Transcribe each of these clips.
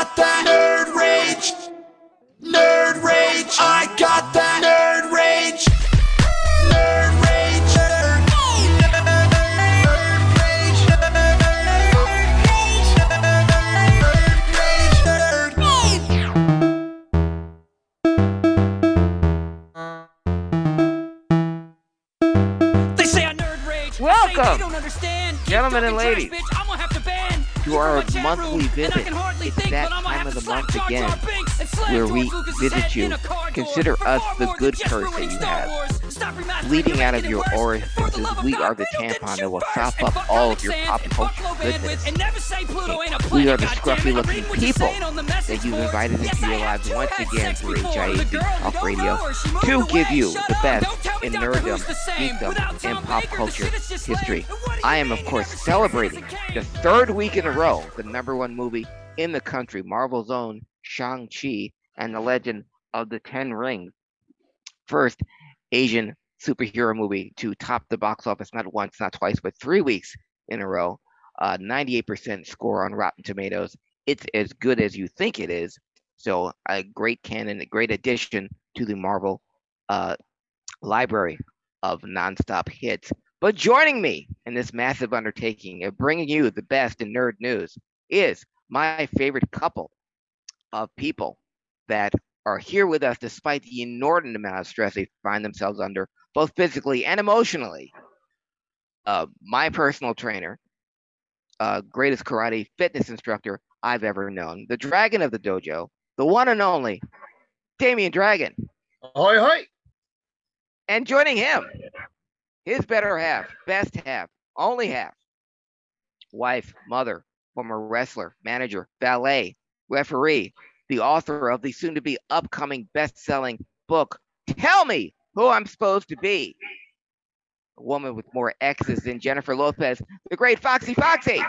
got that nerd rage. Nerd rage. I got that nerd rage. Nerd rage. Nerd rage. Nerd rage. They say I nerd rage. Welcome, they don't understand. Keep gentlemen and talking ladies, bitch. I'm gonna have to ban you my chat monthly room, and I visit. can hardly It's again, where we visit you. Consider us the good curse that you have. Bleeding out of your. Orifices, we are the tampon that will sop up all of your pop culture goodness. We are the scruffy looking people that you've invited into your lives once again through who Talk Radio to give you the best in nerddom, geekdom, and pop culture history. I am, of course, celebrating the third week in a row the number one movie in the country, Marvel's own Shang-Chi and the Legend of the Ten Rings. First Asian superhero movie to top the box office not once, not twice, but three weeks in a row. Uh, 98% score on Rotten Tomatoes. It's as good as you think it is. So a great canon, a great addition to the Marvel uh, library of nonstop hits. But joining me in this massive undertaking of bringing you the best in nerd news is my favorite couple of people that are here with us despite the inordinate amount of stress they find themselves under, both physically and emotionally. Uh, my personal trainer, uh, greatest karate fitness instructor I've ever known, the dragon of the dojo, the one and only Damian Dragon. Hoi hoi! And joining him, his better half, best half, only half, wife, mother, former wrestler, manager, ballet, referee, the author of the soon to be upcoming best selling book, Tell Me Who I'm Supposed to Be. A woman with more X's than Jennifer Lopez, the great Foxy Foxxy,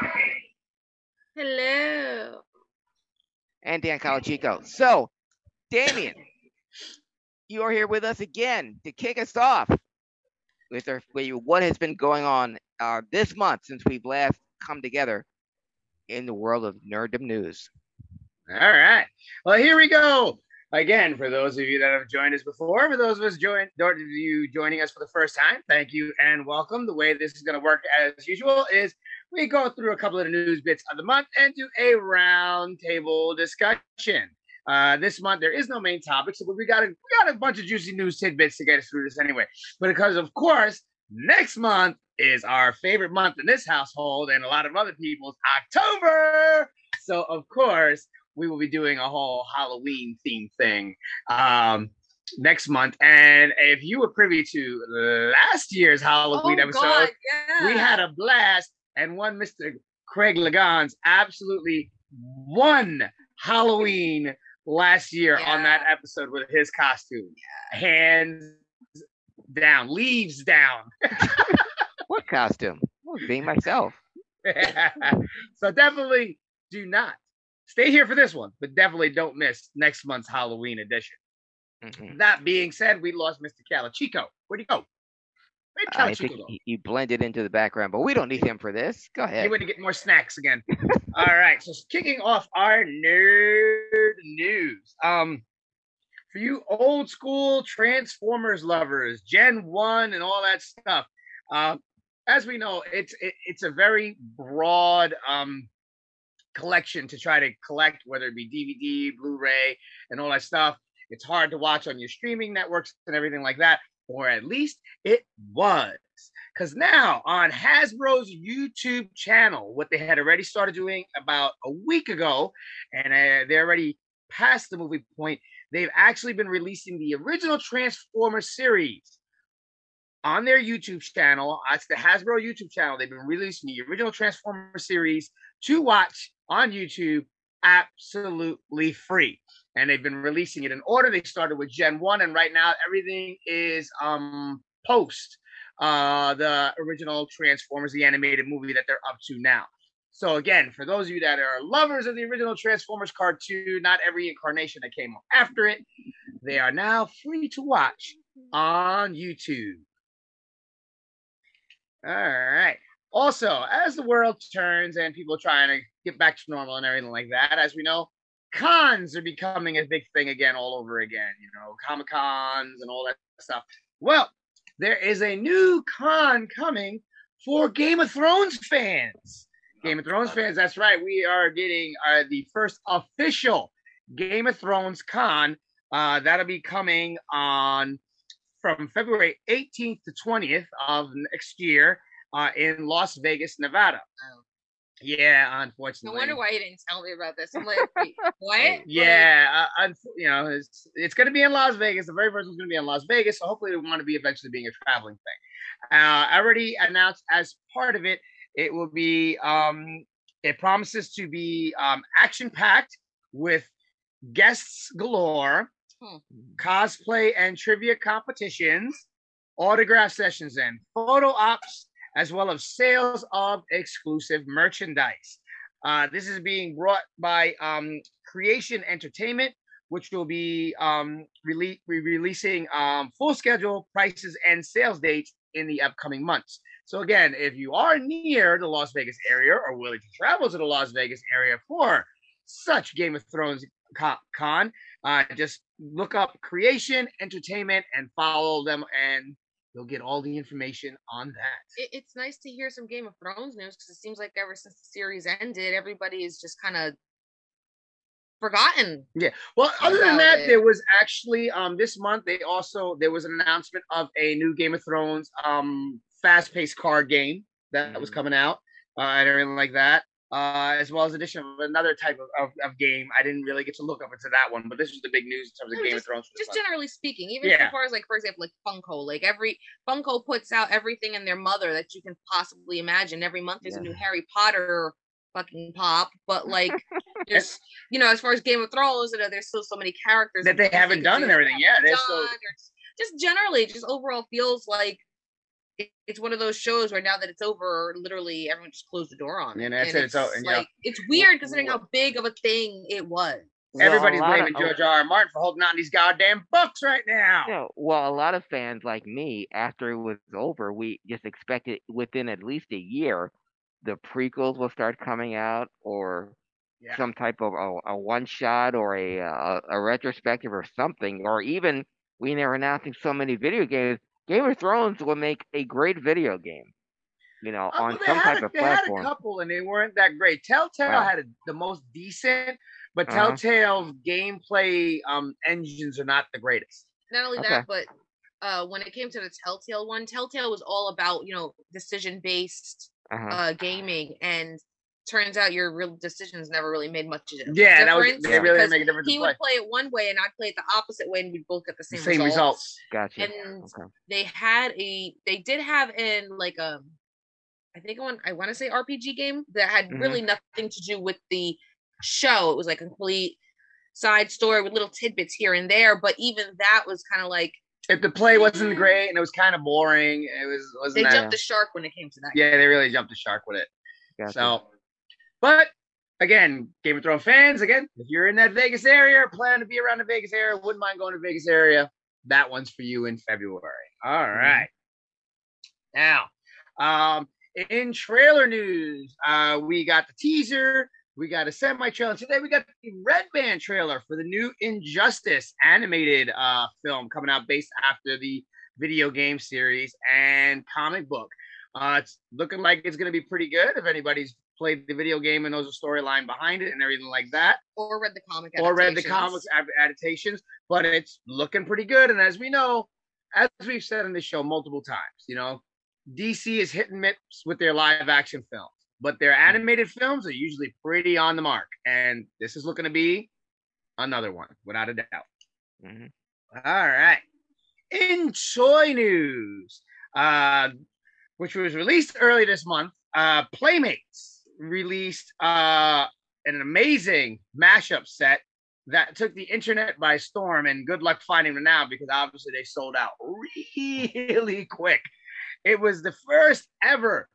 Hello. and Dan Calachico. So, Damian, you are here with us again to kick us off with, our, with what has been going on uh, this month since we've last come together in the world of nerddom news. All right. Well, here we go. Again, for those of you that have joined us before, for those of us join, those of you joining us for the first time, thank you and welcome. The way this is going to work, as usual, is we go through a couple of the news bits of the month and do a roundtable discussion. Uh, this month there is no main topic, so we got a we got a bunch of juicy news tidbits to get us through this anyway. But because of course next month is our favorite month in this household and a lot of other people's October. So of course we will be doing a whole Halloween theme thing um, next month. And if you were privy to last year's Halloween oh episode, God, yeah. we had a blast, and one Mr. Craig Liggeons absolutely won Halloween last year on that episode with his costume. Hands down, leaves down. What costume? Well, being myself. so definitely do not stay here for this one, but definitely don't miss next month's Halloween edition. Mhm. That being said, we lost Mr. Calachico. Where'd he go? Where'd I think go? he, he blended into the background, but we don't need him for this. Go ahead. He went to get more snacks again. All right, so kicking off our nerd news. Um, for you old school Transformers lovers, Gen One and all that stuff. Um, as we know, it's it, it's a very broad um collection to try to collect, whether it be DVD, Blu-ray, and all that stuff. It's hard to watch on your streaming networks and everything like that, or at least it was. Because now on Hasbro's YouTube channel, what they had already started doing about a week ago, and uh, they're already past the movie point, they've actually been releasing the original Transformer series on their YouTube channel. It's the Hasbro YouTube channel. They've been releasing the original Transformer series to watch on YouTube absolutely free. And they've been releasing it in order. They started with Gen 1, and right now everything is um post uh the original Transformers, the animated movie that they're up to now. So again, for those of you that are lovers of the original Transformers cartoon, not every incarnation that came after it, they are now free to watch on YouTube. All right. Also, as the world turns and people are trying to get back to normal and everything like that, as we know, cons are becoming a big thing again, all over again. You know, comic cons and all that stuff. Well, there is a new con coming for Game of Thrones fans. Game of Thrones fans, that's right. We are getting uh, the first official Game of Thrones con. Uh, that'll be coming on from February 18th to 20th of next year uh, in Las Vegas, Nevada. Oh. Yeah, No unfortunately. wonder why you didn't tell me about this. I'm like, what? Yeah, uh, you know, it's it's going to be in Las Vegas. The very first one's going to be in Las Vegas, so hopefully, we want to be eventually being a traveling thing. Uh, already announced as part of it, it will be. Um, it promises to be um, action packed with guests galore, Hmm. cosplay and trivia competitions, autograph sessions, and photo ops, as well as sales of exclusive merchandise. Uh, this is being brought by um, Creation Entertainment, which will be um, rele- re- releasing um, full schedule, prices, and sales dates in the upcoming months. So, again, if you are near the Las Vegas area or willing to travel to the Las Vegas area for such Game of Thrones con, uh, just look up Creation Entertainment and follow them, and you'll get all the information on that. It, it's nice to hear some Game of Thrones news because it seems like ever since the series ended, everybody is just kind of forgotten. Yeah. Well, other than that, it. there was actually um this month they also there was an announcement of a new Game of Thrones um fast-paced card game that was Mhm. coming out uh, and everything like that. Uh, as well as addition of another type of, of, of game. I didn't really get to look up into that one, but this was the big news in terms of No, Game of Thrones. Just month. generally speaking, even Yeah. as far as like, for example, like Funko, like every Funko puts out everything in their mother that you can possibly imagine. Every month there's a new Harry Potter fucking pop, but like, there's you know, as far as Game of Thrones, you know, there's still so many characters That they haven't done and everything. they Yeah, they're still- done, or just- just generally, just overall feels like it, it's one of those shows where now that it's over, literally everyone just closed the door on it. And that's it, it's o- and, you know, it's weird considering how big of a thing it was. Well, Everybody's lot of- blaming George R. R. Martin for holding on these goddamn books right now. Yeah, well, a lot of fans like me, after it was over, we just expected within at least a year, the prequels will start coming out, or Yeah. some type of a, a one shot, or a, a a retrospective, or something, or even when they're announcing so many video games, Game of Thrones will make a great video game. You know, Uh, on well, some had type a, of they had a couple and they weren't that great. Telltale Wow. had a, the most decent, but Uh-huh. Telltale's gameplay um engines are not the greatest. not only Okay. that, but uh, when it came to the Telltale one, Telltale was all about you know decision based Uh-huh. uh, gaming, and turns out your real decisions never really made much of a Yeah, that was they really didn't make a difference. he in play. would play it one way and I'd play it the opposite way, and we'd both get the The same, same results. Gotcha. And okay. they had a, they did have in like um, I think one I want to say RPG game that had Mhm. really nothing to do with the show. It was like a complete side story with little tidbits here and there, but even that was kind of like If the play wasn't great and it was kind of boring, it was wasn't they that. jumped the shark when it came to that. yeah, they really jumped the shark with it. Gotcha. So, but again, Game of Thrones fans, again, if you're in that Vegas area, or plan to be around the Vegas area, wouldn't mind going to Vegas area. That one's for you in February. All right. Now, um, in trailer news, uh, we got the teaser. We got a semi-trailer. Today we got the Red Band trailer for the new Injustice animated uh, film coming out based after the video game series and comic book. Uh, it's looking like it's going to be pretty good if anybody's played the video game and knows the storyline behind it and everything like that, Or read the comic. or read the comics adaptations. But it's looking pretty good. And as we know, as we've said in this show multiple times, you know, DC is hit and miss with their live action films, but their animated films are usually pretty on the mark. And this is looking to be another one, without a doubt. Mhm. All right. In toy news, uh, which was released early this month, uh, Playmates released uh, an amazing mashup set that took the internet by storm. And good luck finding them now because obviously they sold out really quick. It was the first ever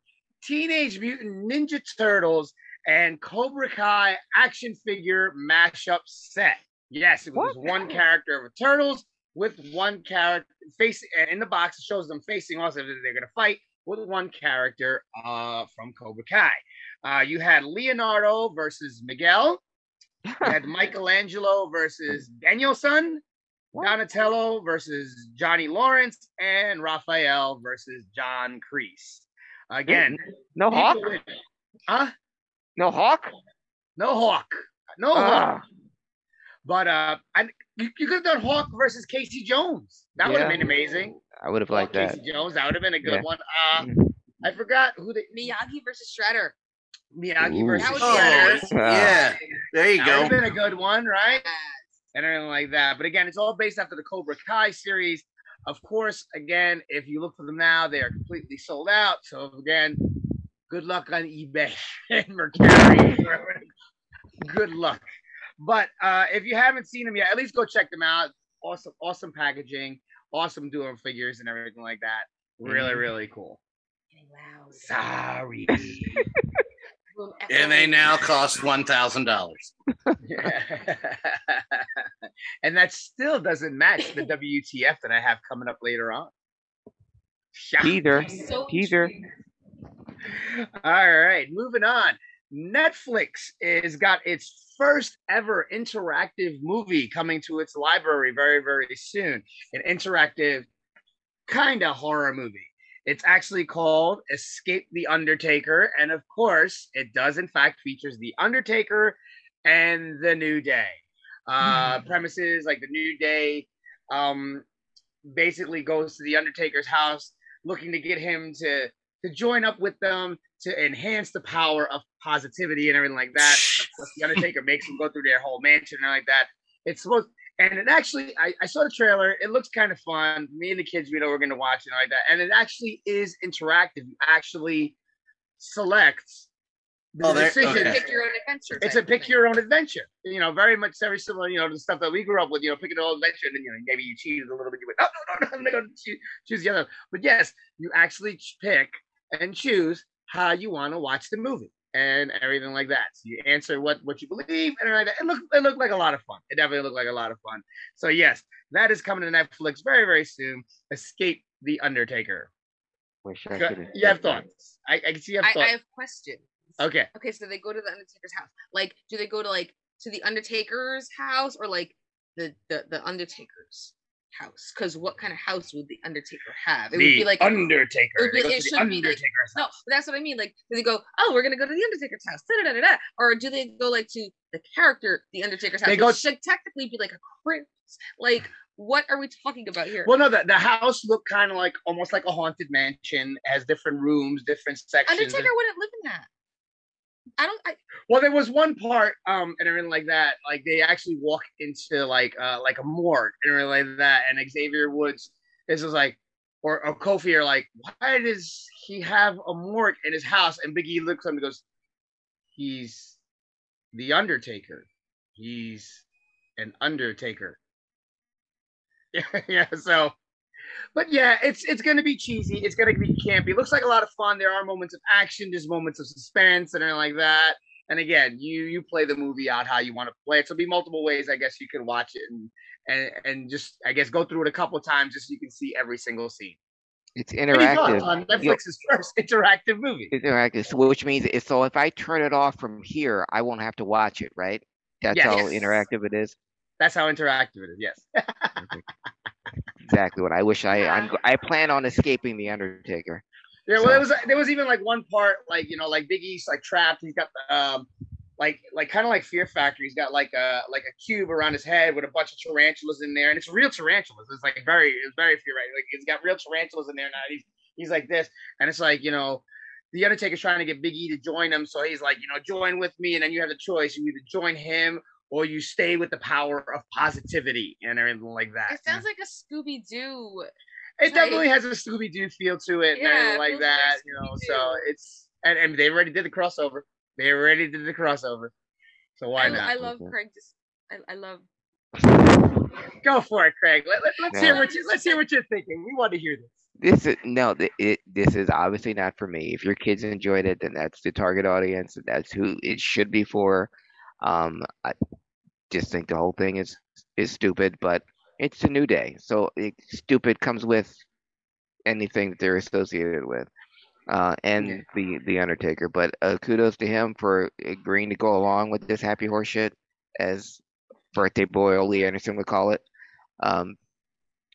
Teenage Mutant Ninja Turtles and Cobra Kai action figure mashup set. Yes, it was What? one character of the Turtles with one character facing in the box. It shows them facing also they're gonna fight with one character uh from Cobra Kai. Uh, you had Leonardo versus Miguel, You had Michelangelo versus Daniel-san, Donatello versus Johnny Lawrence, and Raphael versus John Kreese. Again, No Hawk? Huh? No Hawk? No Hawk. No Hawk. Ah, But uh, I, you, you could have done Hawk versus Casey Jones. That would have been amazing. I would have liked that. Casey Jones. That would have been a good Yeah. one. Uh. I forgot who the Miyagi versus Shredder. Miyagi Ooh. versus That was Oh, Shredder. good. yeah. There you That would have go. been a good one, right? and everything like that. But again, it's all based after the Cobra Kai series. Of course, again, if you look for them now, they are completely sold out. So again, good luck on eBay and Mercari. good luck. But uh, if you haven't seen them yet, at least go check them out. Awesome, awesome packaging, awesome duo figures and everything like that. Really, Mhm. really cool. Wow. Sorry. And they now cost one thousand dollars. and that still doesn't match the WTF that I have coming up later on. Shock. Teaser. So Teaser. All right, moving on. Netflix has got its first ever interactive movie coming to its library very, very soon. An interactive kind of horror movie. It's actually called Escape the Undertaker, and of course, it does in fact features the Undertaker and the New Day. Uh, premises like the New Day, um, basically goes to the Undertaker's house, looking to get him to to join up with them to enhance the power of positivity and everything like that. Of course, the Undertaker makes them go through their whole mansion and like that. It's supposed, and it actually, I, I saw the trailer. It looks kind of fun. Me and the kids, we know we're going to watch it and like that. And it actually is interactive. You actually select the Oh, decision. okay. Pick your own adventure. It's a pick thing. your own adventure. You know, very much very similar, you know, to the stuff that we grew up with, you know, picking your own adventure. And then, you know, maybe you cheated a little bit. You went, oh, no, no, no, I'm going to choose, choose the other. But yes, you actually pick and choose how you want to watch the movie and everything like that. So you answer what what you believe and like that. It looked it looked like a lot of fun. It definitely looked like a lot of fun. So yes, that is coming to Netflix very very soon. Escape the Undertaker. Wish I could You have thoughts? I, I can see you have I, I have questions. Okay. Okay, so they go to the Undertaker's house. Like, do they go to like to the Undertaker's house or like the the, the Undertaker's house? Because what kind of house would the Undertaker have? It the would be like Undertaker. it would be- it to the should be like- Undertaker's no, that's what I mean. Like, do they go? Oh, we're gonna go to the Undertaker's house, da-da-da-da-da. or do they go like to the character, the Undertaker's house? They They go- go should technically be like a crypt. Like, what are we talking about here? Well, no, the, the house looked kind of like almost like a haunted mansion. Has different rooms, different sections. Undertaker wouldn't live in that. I don't. I, Well, there was one part, um, and everything like that. Like they actually walk into like uh like a morgue and everything like that. And Xavier Woods, this was like, or, or Kofi are like, why does he have a morgue in his house? And Biggie looks at him and goes, he's the Undertaker. He's an Undertaker. Yeah. So, but yeah, it's it's gonna be cheesy. It's gonna be campy. It looks like a lot of fun. There are moments of action. There's moments of suspense and everything like that. And again, you you play the movie out how you want to play it. So be multiple ways, I guess, you could watch it and and and just I guess go through it a couple of times just so you can see every single scene. It's interactive. on Netflix's first interactive movie. It's interactive, so which means so if I turn it off from here, I won't have to watch it, right? That's Yes. how interactive it is. That's how interactive it is. Yes. Exactly what I wish I I'm, I plan on escaping the Undertaker. Yeah, well, there was there was even like one part, like you know, like Big East, like trapped. He's got the um, like like kind of like Fear Factory. He's got like a like a cube around his head with a bunch of tarantulas in there, and it's real tarantulas. It's like very it's very Fear Factor. Like he's got real tarantulas in there now. He's he's like this, and it's like you know. The Undertaker's trying to get Big E to join him, so he's like, you know, join with me, and then you have the choice: you either join him or you stay with the power of positivity and everything like that. it sounds like a Scooby Doo. It definitely has a Scooby Doo feel to it, and Yeah, everything like that. very You know, so it's and, and they already did the crossover. They already did the crossover. So why I, not? I love Craig. Just I, I love. Go for it, Craig. Let, let, let's hear what you let's hear what you're thinking. We want to hear this. This is no, it this is obviously not for me. If your kids enjoyed it, then that's the target audience. And that's who it should be for. Um, I just think the whole thing is is stupid, but it's a new day, so it, stupid comes with anything that they're associated with. Uh, and Yeah. the the Undertaker, but uh, kudos to him for agreeing to go along with this happy horse shit. as birthday boy or Lee Anderson would call it. Um,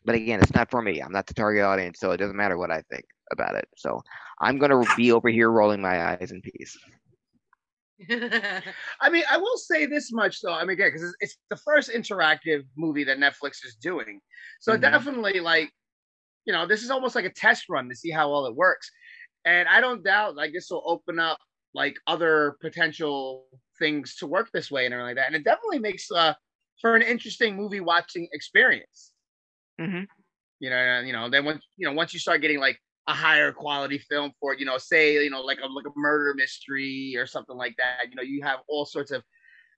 but again, it's not for me. I'm not the target audience, so it doesn't matter what I think about it. So I'm gonna be over here rolling my eyes in peace. I mean, I will say this much though. I mean, again, because it's, it's the first interactive movie that Netflix is doing, so Mhm. definitely like, you know, this is almost like a test run to see how well it works, and I don't doubt like this will open up like other potential things to work this way and everything like that, and it definitely makes uh for an interesting movie watching experience. hmm You know, you know, then once you know once you start getting like a higher quality film for you know say you know like a like a murder mystery or something like that you know you have all sorts of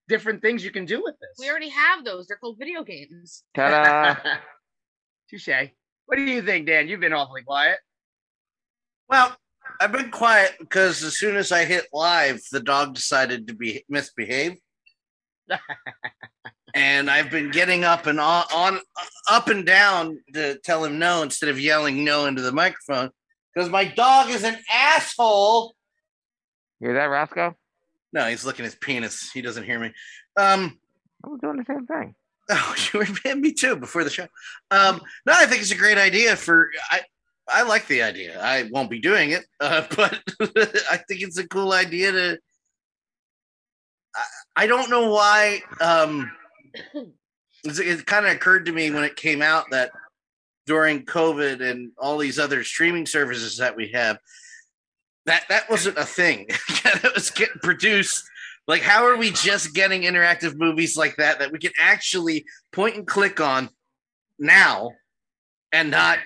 different things you can do with this we already have those. They're called video games. Ta-da! touche what do you think dan you've been awfully quiet Well, I've been quiet because as soon as I hit live, the dog decided to be misbehave. and I've been getting up and on, on up and down to tell him no instead of yelling no into the microphone because my dog is an asshole. Hear that, Roscoe? No, he's looking at his penis. He doesn't hear me. Um, I was doing the same thing. Oh, you were me too before the show. Um, no, I think it's a great idea for I. I like the idea. I won't be doing it, uh, but I think it's a cool idea to. I, I don't know why. Um, it kind of occurred to me when it came out that during COVID and all these other streaming services that we have, that that wasn't a thing that was getting produced like, how are we just getting interactive movies like that that we can actually point and click on now and not,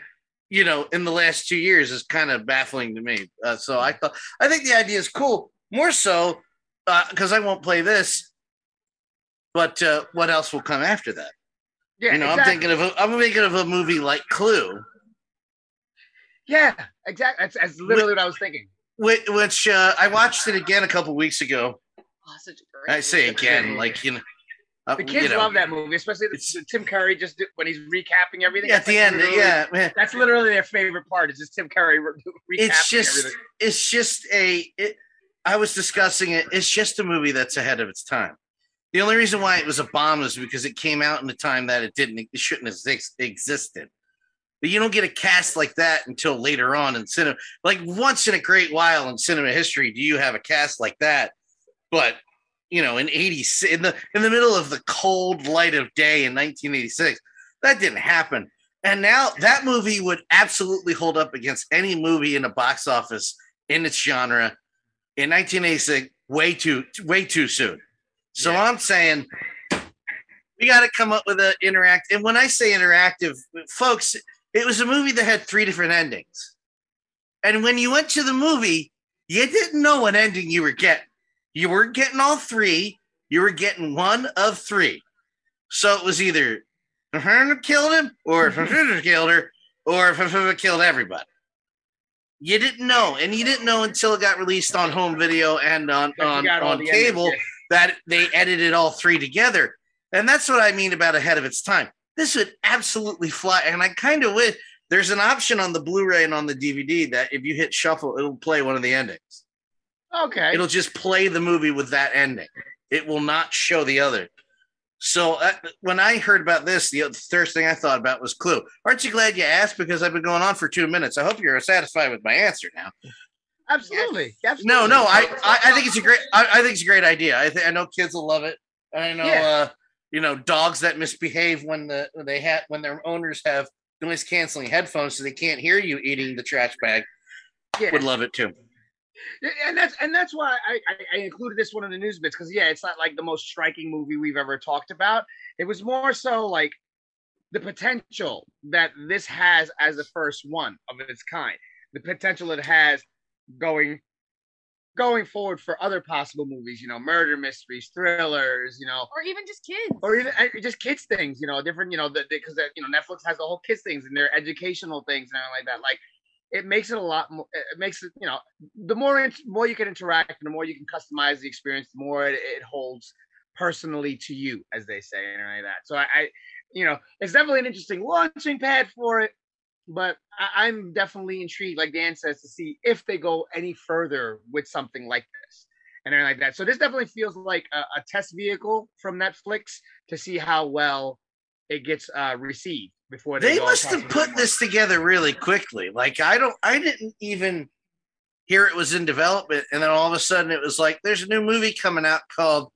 you know, in the last two years is kind of baffling to me. Uh, so I thought, I think the idea is cool. More so because I won't play this, but uh, what else will come after that? yeah you know, exactly. I'm thinking of a, I'm thinking of a movie like Clue, yeah exactly that's, that's literally what i was thinking which, which uh, I watched it again a couple weeks ago. Oh, such a great I say again, like you know, uh, the kids you know, love that movie especially the, tim curry just do, when he's recapping everything Yeah, at the end, yeah, man. that's literally their favorite part is just tim curry re- recapping it's just everything. it's just a it, i was discussing it it's just a movie that's ahead of its time the only reason why it was a bomb is because it came out in a time that it didn't it shouldn't have ex- existed. But you don't get a cast like that until later on in cinema. Like once in a great while in cinema history do you have a cast like that. But you know in 86 in the in the middle of the cold light of day in 1986 that didn't happen. And now that movie would absolutely hold up against any movie in the box office in its genre in 1986 way too way too soon. So Yeah. I'm saying we got to come up with an interact. And when I say interactive, folks, it was a movie that had three different endings. And when you went to the movie, you didn't know what ending you were getting. You weren't getting all three. You were getting one of three. So it was either killed him, or killed her, or killed everybody. You didn't know, and you didn't know until it got released on home video and on on, on endings, cable yeah. That they edited all three together. And that's what I mean about ahead of its time. This would absolutely fly. And I kind of wish there's an option on the Blu-ray and on the DVD that if you hit shuffle, it'll play one of the endings. okay It'll just play the movie with that ending. It will not show the other. So uh, when I heard about this, the first thing I thought about was Clue. Aren't you glad you asked? Because I've been going on for two minutes. I hope you're satisfied with my answer now. Absolutely, absolutely. No, no, I, I, I think it's a great, I, I think it's a great idea. I think I know kids will love it. I know, Yeah. uh, you know, dogs that misbehave when the when they have when their owners have noise canceling headphones so they can't hear you eating the trash bag yeah. would love it too. And that's and that's why I, I, I included this one in the news bits because yeah, it's not like the most striking movie we've ever talked about. It was more so like the potential that this has as the first one of its kind, the potential it has going going forward for other possible movies, you know, murder mysteries, thrillers, you know, Or even just kids. or even uh, just kids things, you know, different, you know, because you know Netflix has the whole kids things and their educational things and everything like that. Like, it makes it a lot more. It makes it, you know, the more int- more you can interact, and the more you can customize the experience, the more it, it holds personally to you, as they say, and like that. So I, I, you know, it's definitely an interesting launching pad for it. But I, I'm definitely intrigued, like Dan says, to see if they go any further with something like this. and everything like that. So this definitely feels like a, a test vehicle from Netflix to see how well it gets uh, received before they, They must have put this together really quickly. Like I don't, I didn't even hear it was in development, and then all of a sudden it was like, "There's a new movie coming out called."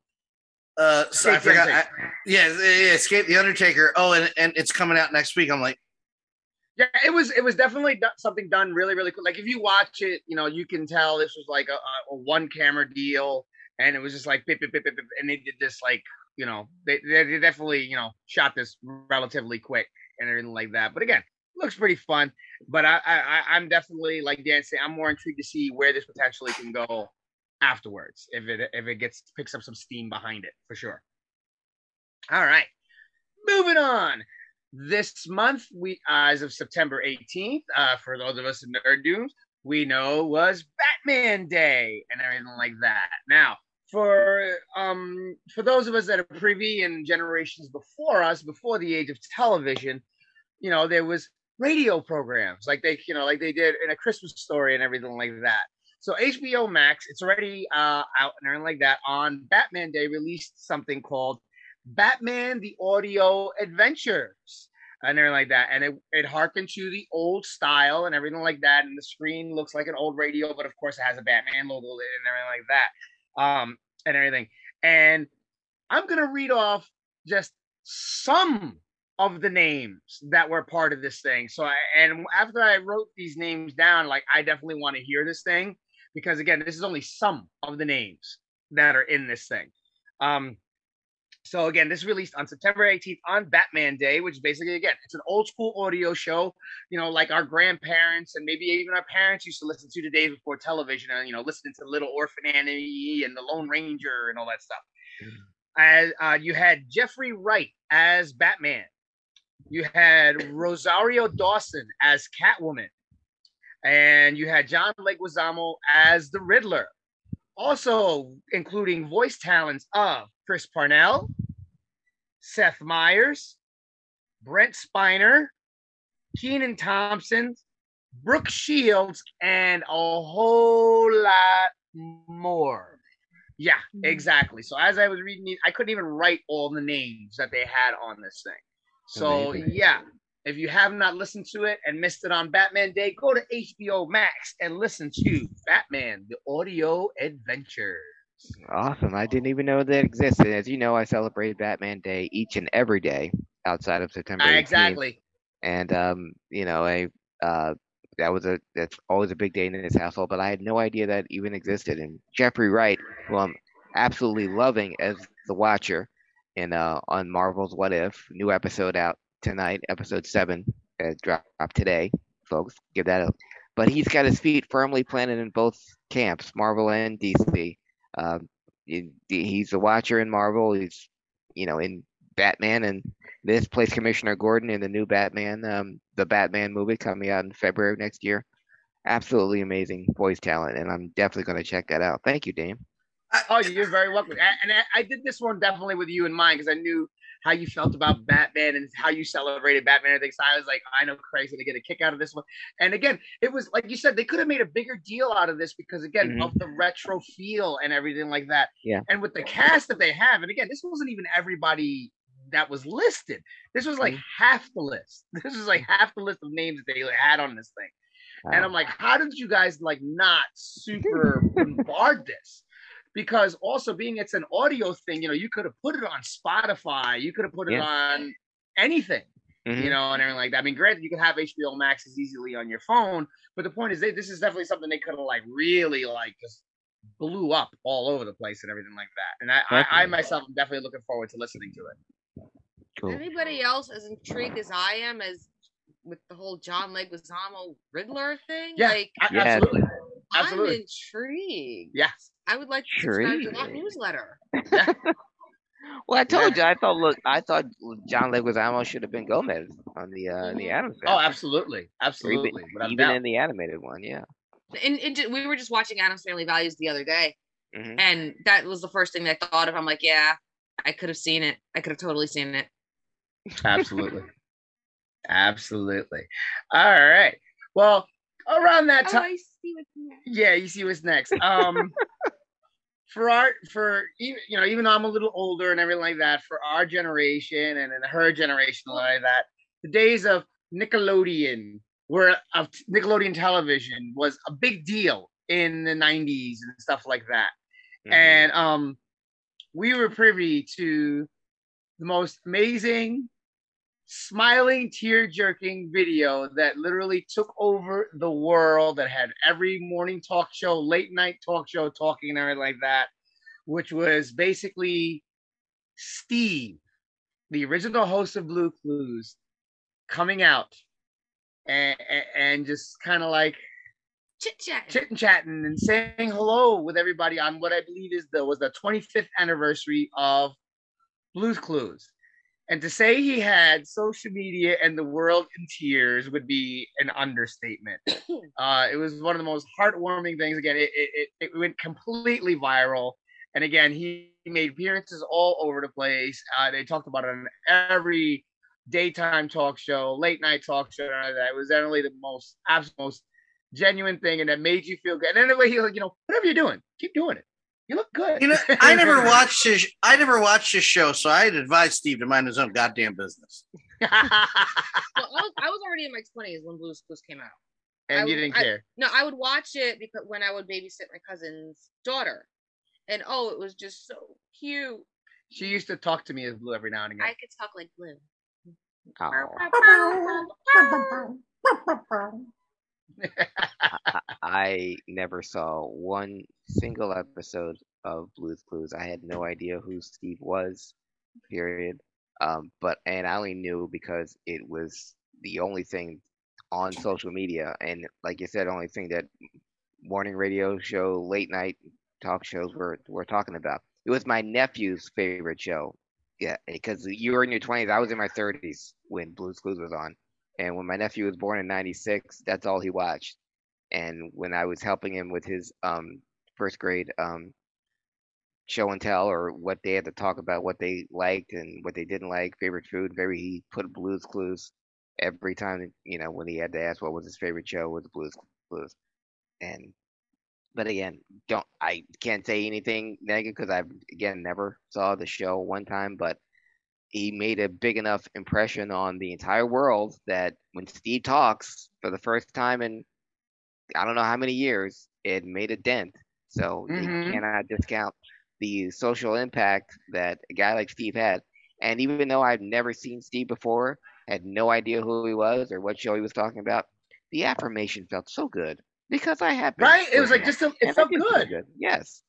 Uh, so I Escape forgot. I, yeah, yeah, Escape the Undertaker. Oh, and and it's coming out next week. I'm like, Yeah, it was it was definitely something done really really cool. Like if you watch it, you know you can tell this was like a, a, one camera deal, and it was just like bip, bip, bip, and they did this like you know they they definitely you know shot this relatively quick and everything like that. But again, looks pretty fun. But I I- I'm definitely like Dan said, I'm more intrigued to see where this potentially can go afterwards if it if it gets picks up some steam behind it for sure. All right, moving on this month we as of september 18th uh for those of us in nerd dooms we know was batman day and everything like that. Now for um for those of us that are privy in generations before us before the age of television you know there was radio programs like they you know like they did in a christmas story and everything like that. So hbo max it's already uh out and everything like that. On batman day released something called Batman the Audio Adventures and everything like that. And it, it harkened to the old style and everything like that. And the screen looks like an old radio, but of course it has a Batman logo in and everything like that. Um, and everything. And I'm gonna read off just some of the names that were part of this thing. So I and after I wrote these names down, like I definitely want to hear this thing because again, this is only some of the names that are in this thing. Um, so again, this released on September 18th on Batman Day, which is basically again, it's an old school audio show, you know, like our grandparents and maybe even our parents used to listen to the days before television and you know, listening to Little Orphan Annie and the Lone Ranger and all that stuff. As uh, you had Jeffrey Wright as Batman, you had Rosario Dawson as Catwoman, and you had John Leguizamo as the Riddler. Also, including voice talents of Chris Parnell, Seth Meyers, Brent Spiner, Kenan Thompson, Brooke Shields, and a whole lot more. Yeah, hmm. exactly. So as I was reading these, I couldn't even write all the names that they had on this thing. So Amazing. yeah, if you have not listened to it and missed it on Batman Day, go to HBO Max and listen to Batman: The Audio Adventure. Awesome. I didn't even know that existed. As you know, I celebrate Batman Day each and every day outside of September. 18th. exactly. And um, you know, I uh that was a that's always a big day in this household, but I had no idea that even existed. And Jeffrey Wright, who I'm absolutely loving as the Watcher in uh on Marvel's What If, new episode out tonight, episode seven, uh, dropped today, folks. Give that up. but he's got his feet firmly planted in both camps, Marvel and DC. Um, he- he's the Watcher in Marvel. He's, you know, in Batman, and this plays Commissioner Gordon in the new Batman, um, the Batman movie coming out in February next year. Absolutely amazing voice talent, and I'm definitely going to check that out. Thank you, Dame. Oh, you're very welcome. A- And I- I did this one definitely with you in mind because I knew how you felt about Batman and how you celebrated Batman and everything. So I was like, I know Craig's gonna get a kick out of this one. And again, it was like you said, they could have made a bigger deal out of this because again Mhm. of the retro feel and everything like that. Yeah. And with the cast that they have, and again, this wasn't even everybody that was listed. This was like half the list. This was like half the list of names that they had on this thing. And I'm like, how did you guys like not super bombard this? Because also being it's an audio thing, you know, you could have put it on Spotify, you could have put it Yeah. on anything, Mhm. you know, and everything like that. I mean, granted, you could have HBO Max as easily on your phone, but the point is, they, this is definitely something they could have like really like just blew up all over the place and everything like that. And I, I, I myself am definitely looking forward to listening to it. cool. Anybody else as intrigued as I am as with the whole John Leguizamo Riddler thing? Yeah, Like a- Yeah. absolutely, I'm intrigued. Yes. I would like to subscribe to that Intrigued. newsletter. Well, I told Yeah. you. I thought. Look, I thought John Leguizamo should have been Gomez on the uh, the Mhm. Addams. Oh, Family. absolutely, even, absolutely. Without a even in the animated one, yeah. And, and we were just watching Addams Family Values the other day, hmm and that was the first thing that I thought of. I'm like, yeah, I could have seen it. I could have totally seen it. Absolutely. Absolutely. All right. Well, around that Oh, time. I see what's next. Yeah, you see what's next. Um for our for even you know even though I'm a little older and everything like that for our generation and then her generation and like that the days of Nickelodeon where of Nickelodeon television was a big deal in the 90s and stuff like that Mhm. and um we were privy to the most amazing smiling tear jerking video that literally took over the world that had every morning talk show late night talk show talking and everything like that which was basically steve the original host of Blue's Clues coming out and, and just kind of like Chit chat. chit chatting and saying hello with everybody on what I believe is the was the 25th anniversary of Blue's Clues. And to say he had social media and the world in tears would be an understatement. uh, it was one of the most heartwarming things. Again, it, it, it, went completely viral. And again, he made appearances all over the place. Uh, they talked about it on every daytime talk show, late night talk show. and all that. It was definitely the most, absolute most genuine thing, and that made you feel good. And anyway, he was like, you know, whatever you're doing, keep doing it. You look good. You know, I never watched his. I never watched his show, so I'd advise Steve to mind his own goddamn business. Well, I was, I was already in my twenties when Blue's Clues came out. and you I- didn't I- care. No, I would watch it because when I would babysit my cousin's daughter, and oh, it was just so cute. She used to talk to me as Blue every now and again. I could talk like Blue. Oh, I never saw one single episode of Blue's Clues. I had no idea who Steve was, period. Um, but and I only knew because it was the only thing on social media, and like you said, only thing that morning radio show, late night talk shows were were talking about. It was my nephew's favorite show. Yeah, because you were in your twenties, I was in my thirties when Blue's Clues was on, and when my nephew was born in '96, that's all he watched. And when I was helping him with his um first grade um show and tell or what they had to talk about what they liked and what they didn't like, favorite food, very he put Blue's Clues every time you know when he had to ask what was his favorite show was Blue's Clues, and but again, don't I can't say anything negative because I've again never saw the show one time, but he made a big enough impression on the entire world that when Steve talks for the first time in I don't know how many years, it made a dent. So Mhm. you cannot discount the social impact that a guy like Steve had. And even though I've never seen Steve before, had no idea who he was or what show he was talking about, the affirmation felt so good because I have been right? It was doing like that, just a, it I felt did feel good. Yes.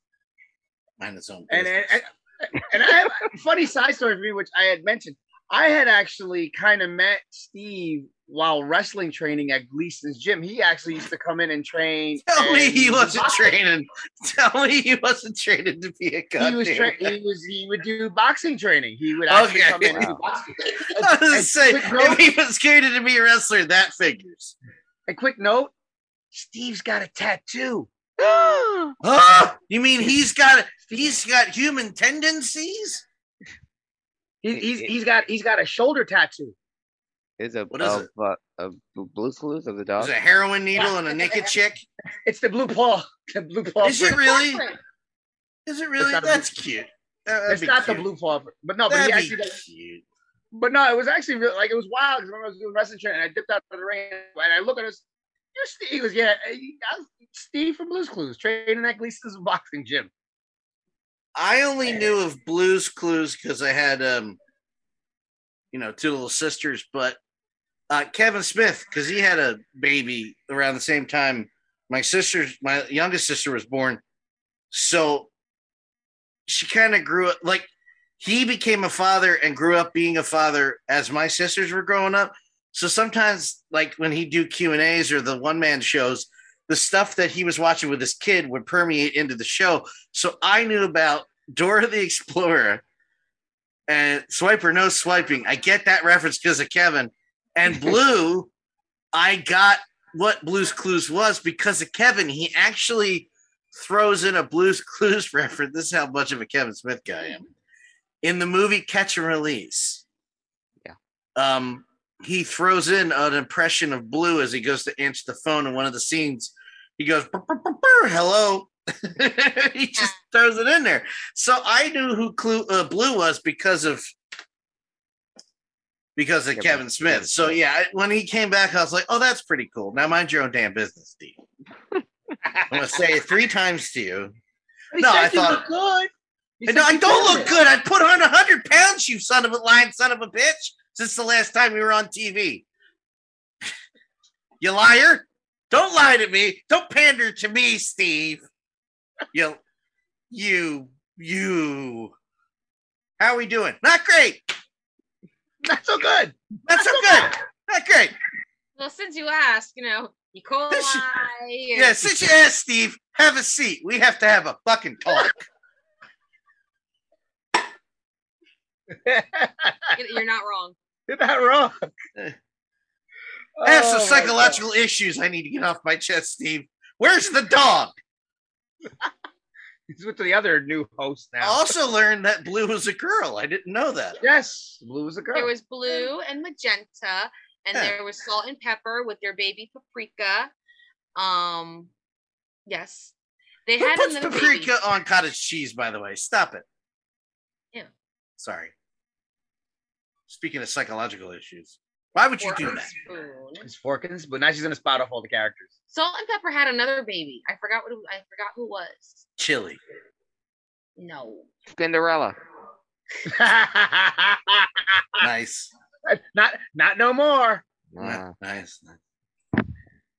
Mind his own And business. and, and and I have a funny side story for me, which I had mentioned. I had actually kind of met Steve while wrestling training at Gleason's gym. He actually used to come in and train. Tell me he wasn't box- training. Tell me he wasn't training to be a goddamn. He was tra- he was he would do boxing training. He would actually Okay. come in and do Wow. boxing. I was And say, quick if he was training to be a wrestler, that figures. A quick note: Steve's got a tattoo. Huh? You mean he's got he's got human tendencies? He, he's he's got he's got a shoulder tattoo. Is a What is of, it? uh, of Blue's Clues of the dog? There's a heroin needle and a naked chick. It's the blue paw. The blue paw. Is it really? Is it really? not a That's cute. Uh, that'd It's not cute. the blue paw, but no, but he That'd actually be does. cute. But no, it was actually really, like it was wild because when I was doing wrestling training, and I dipped out of the ring and I look at us. You're Steve. He goes, yeah, I was Steve from Blue's Clues, training at Gleason's boxing gym. I only knew of Blue's Clues because I had um, you know, two little sisters, but uh, Kevin Smith because he had a baby around the same time my sister's my youngest sister was born, so she kind of grew up like he became a father and grew up being a father as my sisters were growing up. So sometimes, like when he do Q and A's or the one man shows, the stuff that he was watching with his kid would permeate into the show. So I knew about Dora the Explorer and Swiper No Swiping. I get that reference because of Kevin and Blue. I got what Blue's Clues was because of Kevin. He actually throws in a Blue's Clues reference. This is how much of a Kevin Smith guy I am. In the movie Catch and Release. Yeah. Um, he throws in an impression of Blue as he goes to answer the phone in one of the scenes. He goes, "Brr, brr, brr, brr, hello. he just throws it in there. So I knew who Clue, uh, Blue was because of because of Kevin- Kevin Smith. Kevin So yeah, when he came back, I was like, "Oh, that's pretty cool." Now mind your own damn business, Steve. I'm gonna say it three times to you. He No, I thought- good. He no, I don't look it. good. I put on hundred pounds, you son of a lying son of a bitch. Since the last time we were on TV, you liar! Don't lie to me. Don't pander to me, Steve. You, you, you. How are we doing? Not great. Not so good. Not so good. Not great. Well, since you asked, you know, E. coli. This- and- Yeah, since you asked, Steve, have a seat. We have to have a fucking talk. You're not wrong. You're not wrong. I have some Oh, my psychological issues I need to get off my chest, Steve. Where's the dog? He's with the other new host now. I also learned that Blue was a girl. I didn't know that. Yes, Blue was a girl. There was blue and magenta, and Yeah. there was salt and pepper with their baby paprika. Um, yes, they Who had puts paprika baby. on cottage cheese, by the way? Stop it. Ew. Sorry. Speaking of psychological issues, why would you do that? spoon. His fork and spoon. Now she's gonna spout off all the characters. Salt and pepper had another baby. I forgot what I forgot who was. Chili. No, Cinderella. Nice. not not no more. Ah, nice.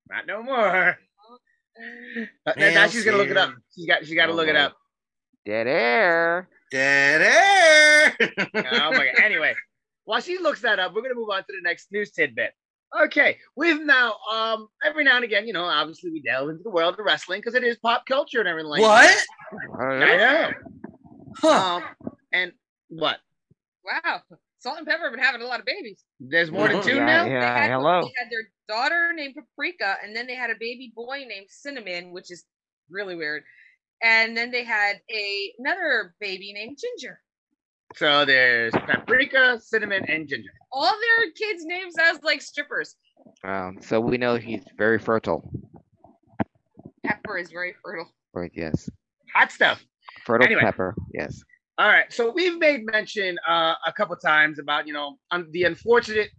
Not no more. Now- now she's gonna look it up. She's got she got to Oh, look it up. dead air. Dead air. Oh my god. Anyway, while she looks that up, we're gonna move on to the next news tidbit. Okay, we've now um every now and again, you know, obviously we delve into the world of wrestling because it is pop culture and everything like what? that. I know. Huh. Um, and what? wow, salt and pepper have been having a lot of babies. There's more than Mhm. two Yeah, now. They yeah. had, hello. They had their daughter named Paprika, and then they had a baby boy named Cinnamon, which is really weird. And then they had a another baby named Ginger. So there's paprika, cinnamon, and ginger. All their kids' names sounds like strippers. Um, so we know he's very fertile. Pepper is very fertile. Right, yes. Hot stuff. Fertile Anyway. pepper. Yes. All right. So we've made mention uh, a couple times about you know un- the unfortunate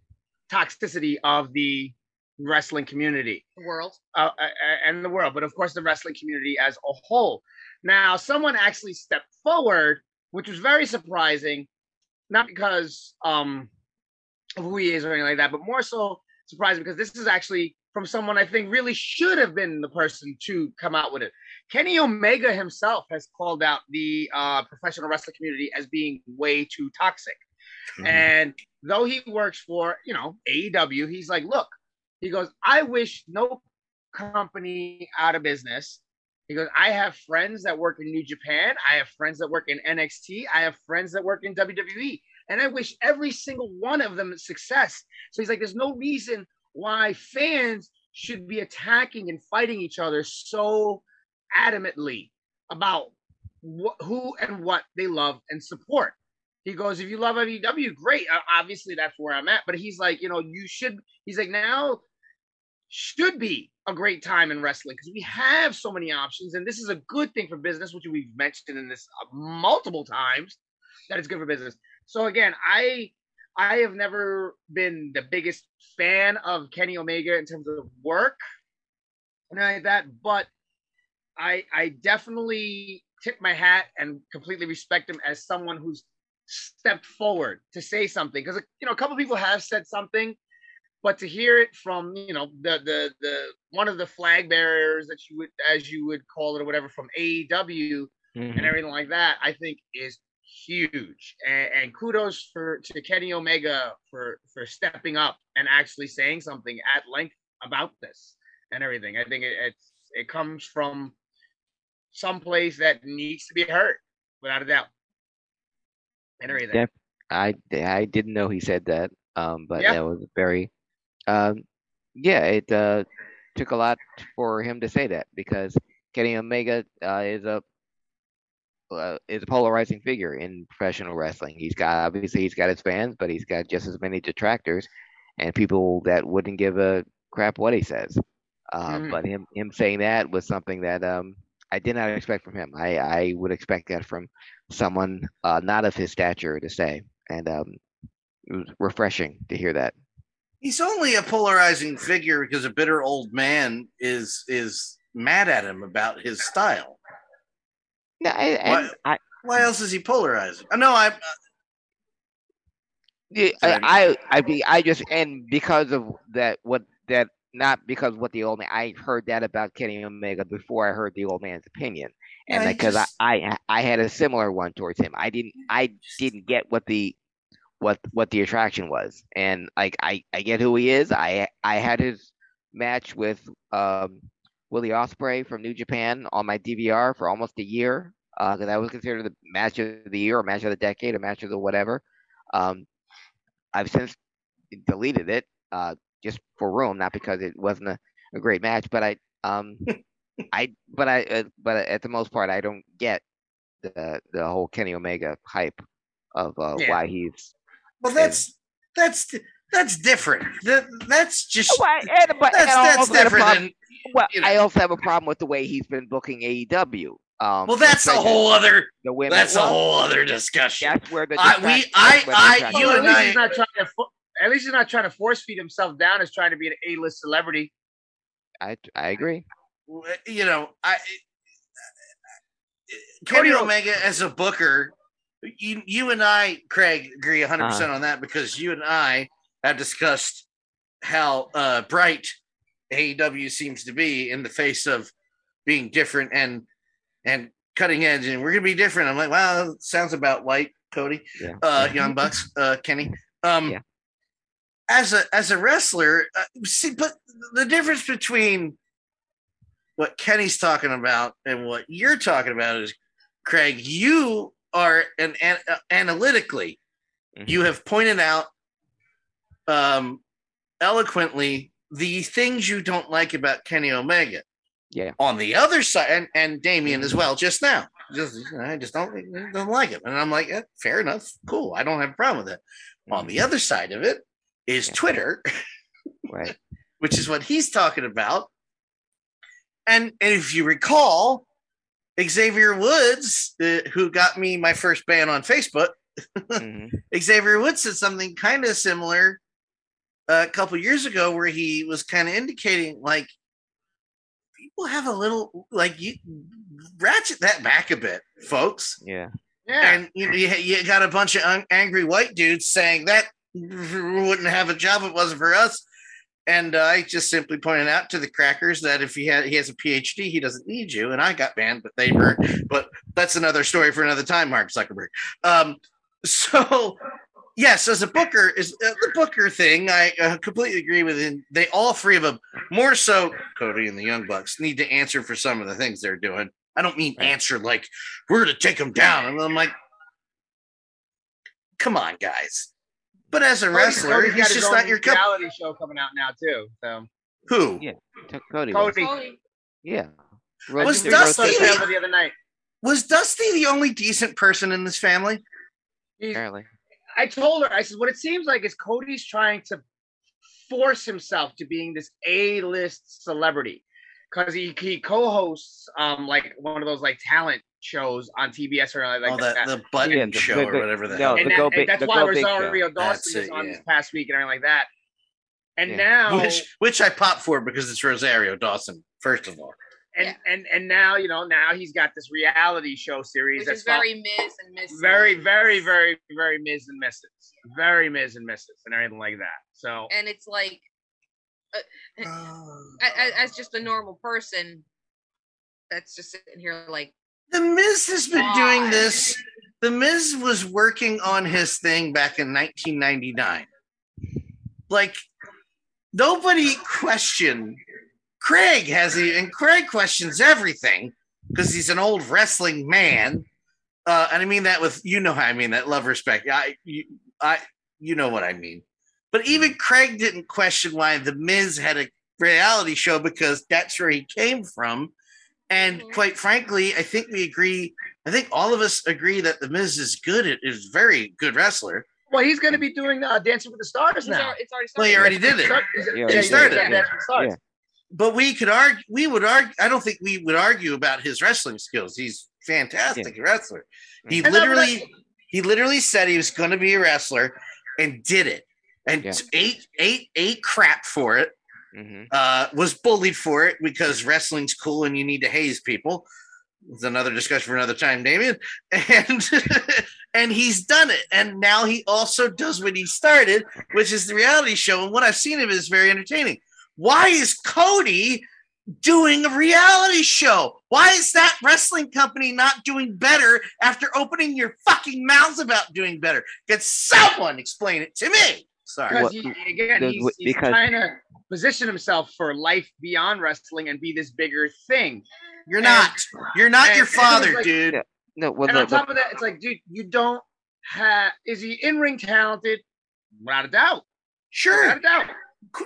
toxicity of the wrestling community The world. uh, uh, and the world, but of course the wrestling community as a whole. Now, someone actually stepped forward, which was very surprising, not because um, of who he is or anything like that, but more so surprising because this is actually from someone I think really should have been the person to come out with it. Kenny Omega himself has called out the uh, professional wrestling community as being way too toxic. Mhm. And though he works for, you know, AEW, he's like, look, he goes, I wish no company out of business. He goes, I have friends that work in New Japan. I have friends that work in NXT. I have friends that work in WWE. And I wish every single one of them success. So he's like, there's no reason why fans should be attacking and fighting each other so adamantly about wh- who and what they love and support. He goes, if you love AEW, great. Obviously, that's where I'm at. But he's like, you know, you should. He's like, now should be a great time in wrestling because we have so many options, and this is a good thing for business, which we've mentioned in this uh, multiple times that it's good for business. So again, I I have never been the biggest fan of Kenny Omega in terms of work and like that, but I I definitely tip my hat and completely respect him as someone who's stepped forward to say something because you know a couple people have said something but to hear it from you know the the the one of the flag bearers that you would as you would call it or whatever from AEW Mhm. and everything like that I think is huge and, and kudos for to Kenny Omega for for stepping up and actually saying something at length about this and everything I think it, it's it comes from someplace that needs to be heard without a doubt and everything Def- I I didn't know he said that. Um, but Yeah. that was very, um, yeah. It uh took a lot for him to say that because Kenny Omega uh, is a uh, is a polarizing figure in professional wrestling. He's got obviously he's got his fans, but he's got just as many detractors and people that wouldn't give a crap what he says. Uh, Mhm. But him him saying that was something that um I did not expect from him. I I would expect that from someone uh, not of his stature to say, and um, it was refreshing to hear that. He's only a polarizing figure because a bitter old man is is mad at him about his style. Yeah, I, and I, Why else is he polarizing? Uh, I uh, know I Yeah, I, I, I be, I just, and because of that, what that, not because what the old man, I heard that about Kenny Omega before I heard the old man's opinion, and Yeah, because I, I, I had a similar one towards him. I didn't, I didn't get what the, what, what the attraction was, and like, I, I get who he is. I, I had his match with, um, Willie Ospreay from New Japan on my DVR for almost a year, uh, because that was considered the match of the year, or match of the decade, or match of the whatever. Um, I've since deleted it uh, just for room, not because it wasn't a, a great match, but I um I but I uh, but at the most part I don't get the the whole Kenny Omega hype of uh, Yeah. why he's well that's that's that's different. That, that's just Why- and, but, that's and I that's also different problem- than well, you know. I also have a problem with the way he's been booking AEW. Um, well that's a whole other the women. that's a whole other discussion. That's where the I- we- I- that's where the I- you Well, is. at and least I- he's not trying to. At least he's not trying to force feed himself down as trying to be an A-list celebrity. I I agree. you know, I Kenny Cody- Omega as a booker, you you and I, Craig, agree 100 percent Uh-huh. on that because you and I have discussed how uh, bright AEW seems to be in the face of being different and and cutting edge, and we're gonna be different. I'm like, wow, sounds about right, Cody, Yeah. uh, Young Bucks, uh, Kenny. Um, Yeah. As a as a wrestler, uh, see, but the difference between what Kenny's talking about and what you're talking about is, Craig, you are an, an uh, analytically, Mhm. you have pointed out um, eloquently the things you don't like about Kenny Omega. Yeah. On the other side, and, and Damian as well, just now, just I just don't don't like him, and I'm like, eh, fair enough, cool, I don't have a problem with it. On the other side of it is Yeah. Twitter, Right. which is what he's talking about. And, and if you recall, Xavier Woods, uh, who got me my first ban on Facebook, Mhm. Xavier Woods said something kind of similar uh, a couple years ago, where he was kind of indicating like people have a little like you ratchet that back a bit, folks. Yeah. Yeah. And you, you, you got a bunch of un- angry white dudes saying that wouldn't have a job if it wasn't for us. And I just simply pointed out to the crackers that if he had he has a PhD, he doesn't need you. And I got banned, but they weren't. But that's another story for another time, Mark Zuckerberg. Um, so yes, as a booker is uh, the booker thing. I uh, completely agree with him. They all three of them, more so Cody and the Young Bucks, need to answer for some of the things they're doing. I don't mean answer like we're going to take them down. And I'm like, come on, guys. But as a wrestler, Cody's got he's just not your cup. reality show coming out now too. So Who? Yeah. Cody. was- Cody, Cody. Yeah. I Was Dusty- the the other night. Was Dusty the only decent person in this family? He's, Apparently. I told her, I said, what it seems like is Cody's trying to force himself to being this A-list celebrity because he, he co-hosts um like one of those like talent shows on TBS or like oh, that. that the button Yeah, show the- or whatever the no, hell. the and, Go Big- that's the why Go Big Rosario Dawson That's was on yeah. this past week and everything like that. And Yeah. now, which which I pop for because it's Rosario Dawson. First of all, and, Yeah. and and now you know now he's got this reality show series Which that's is very Miz and Miss. very very very very Miz and Mrs., very Miz and Mrs., and everything like that. So And it's like, as, as just a normal person, that's just sitting here like, The Miz has been doing this. The Miz was working on his thing back in 1999. Like nobody questioned. Craig has he, and Craig questions everything because he's an old wrestling man. Uh, and I mean that with you know how I mean that love respect. I you, I you know what I mean. But even Craig didn't question why the Miz had a reality show because that's where he came from. And Mhm. quite frankly, I think we agree. I think all of us agree that the Miz is good. It is very good wrestler. well, he's going to be doing uh, Dancing with the Stars it's now. already, it's already Well, he started. already did it. Yeah, yeah, he started doing it. Dancing with the Stars. Yeah. but we could argue. We would argue. I don't think we would argue about his wrestling skills. He's fantastic wrestler. He. And literally, he literally said he was going to be a wrestler, and did it, and Yeah. ate ate ate crap for it. Mhm. Uh, was bullied for it because wrestling's cool and you need to haze people. It's another discussion for another time, Damian. And and he's done it. And now he also does what he started, which is the reality show. And what I've seen of it is very entertaining. Why is Cody doing a reality show? Why is that wrestling company not doing better after opening your fucking mouths about doing better? Can someone explain it to me? Sorry. because he, again, he's, he's because- trying to position himself for life beyond wrestling and be this bigger thing. You're not. You're not and- your and it was father, like- dude. No, well, and the, on top of that, it's like, dude, you don't have. Is he in ring talented? Without a doubt. Sure. Without a doubt.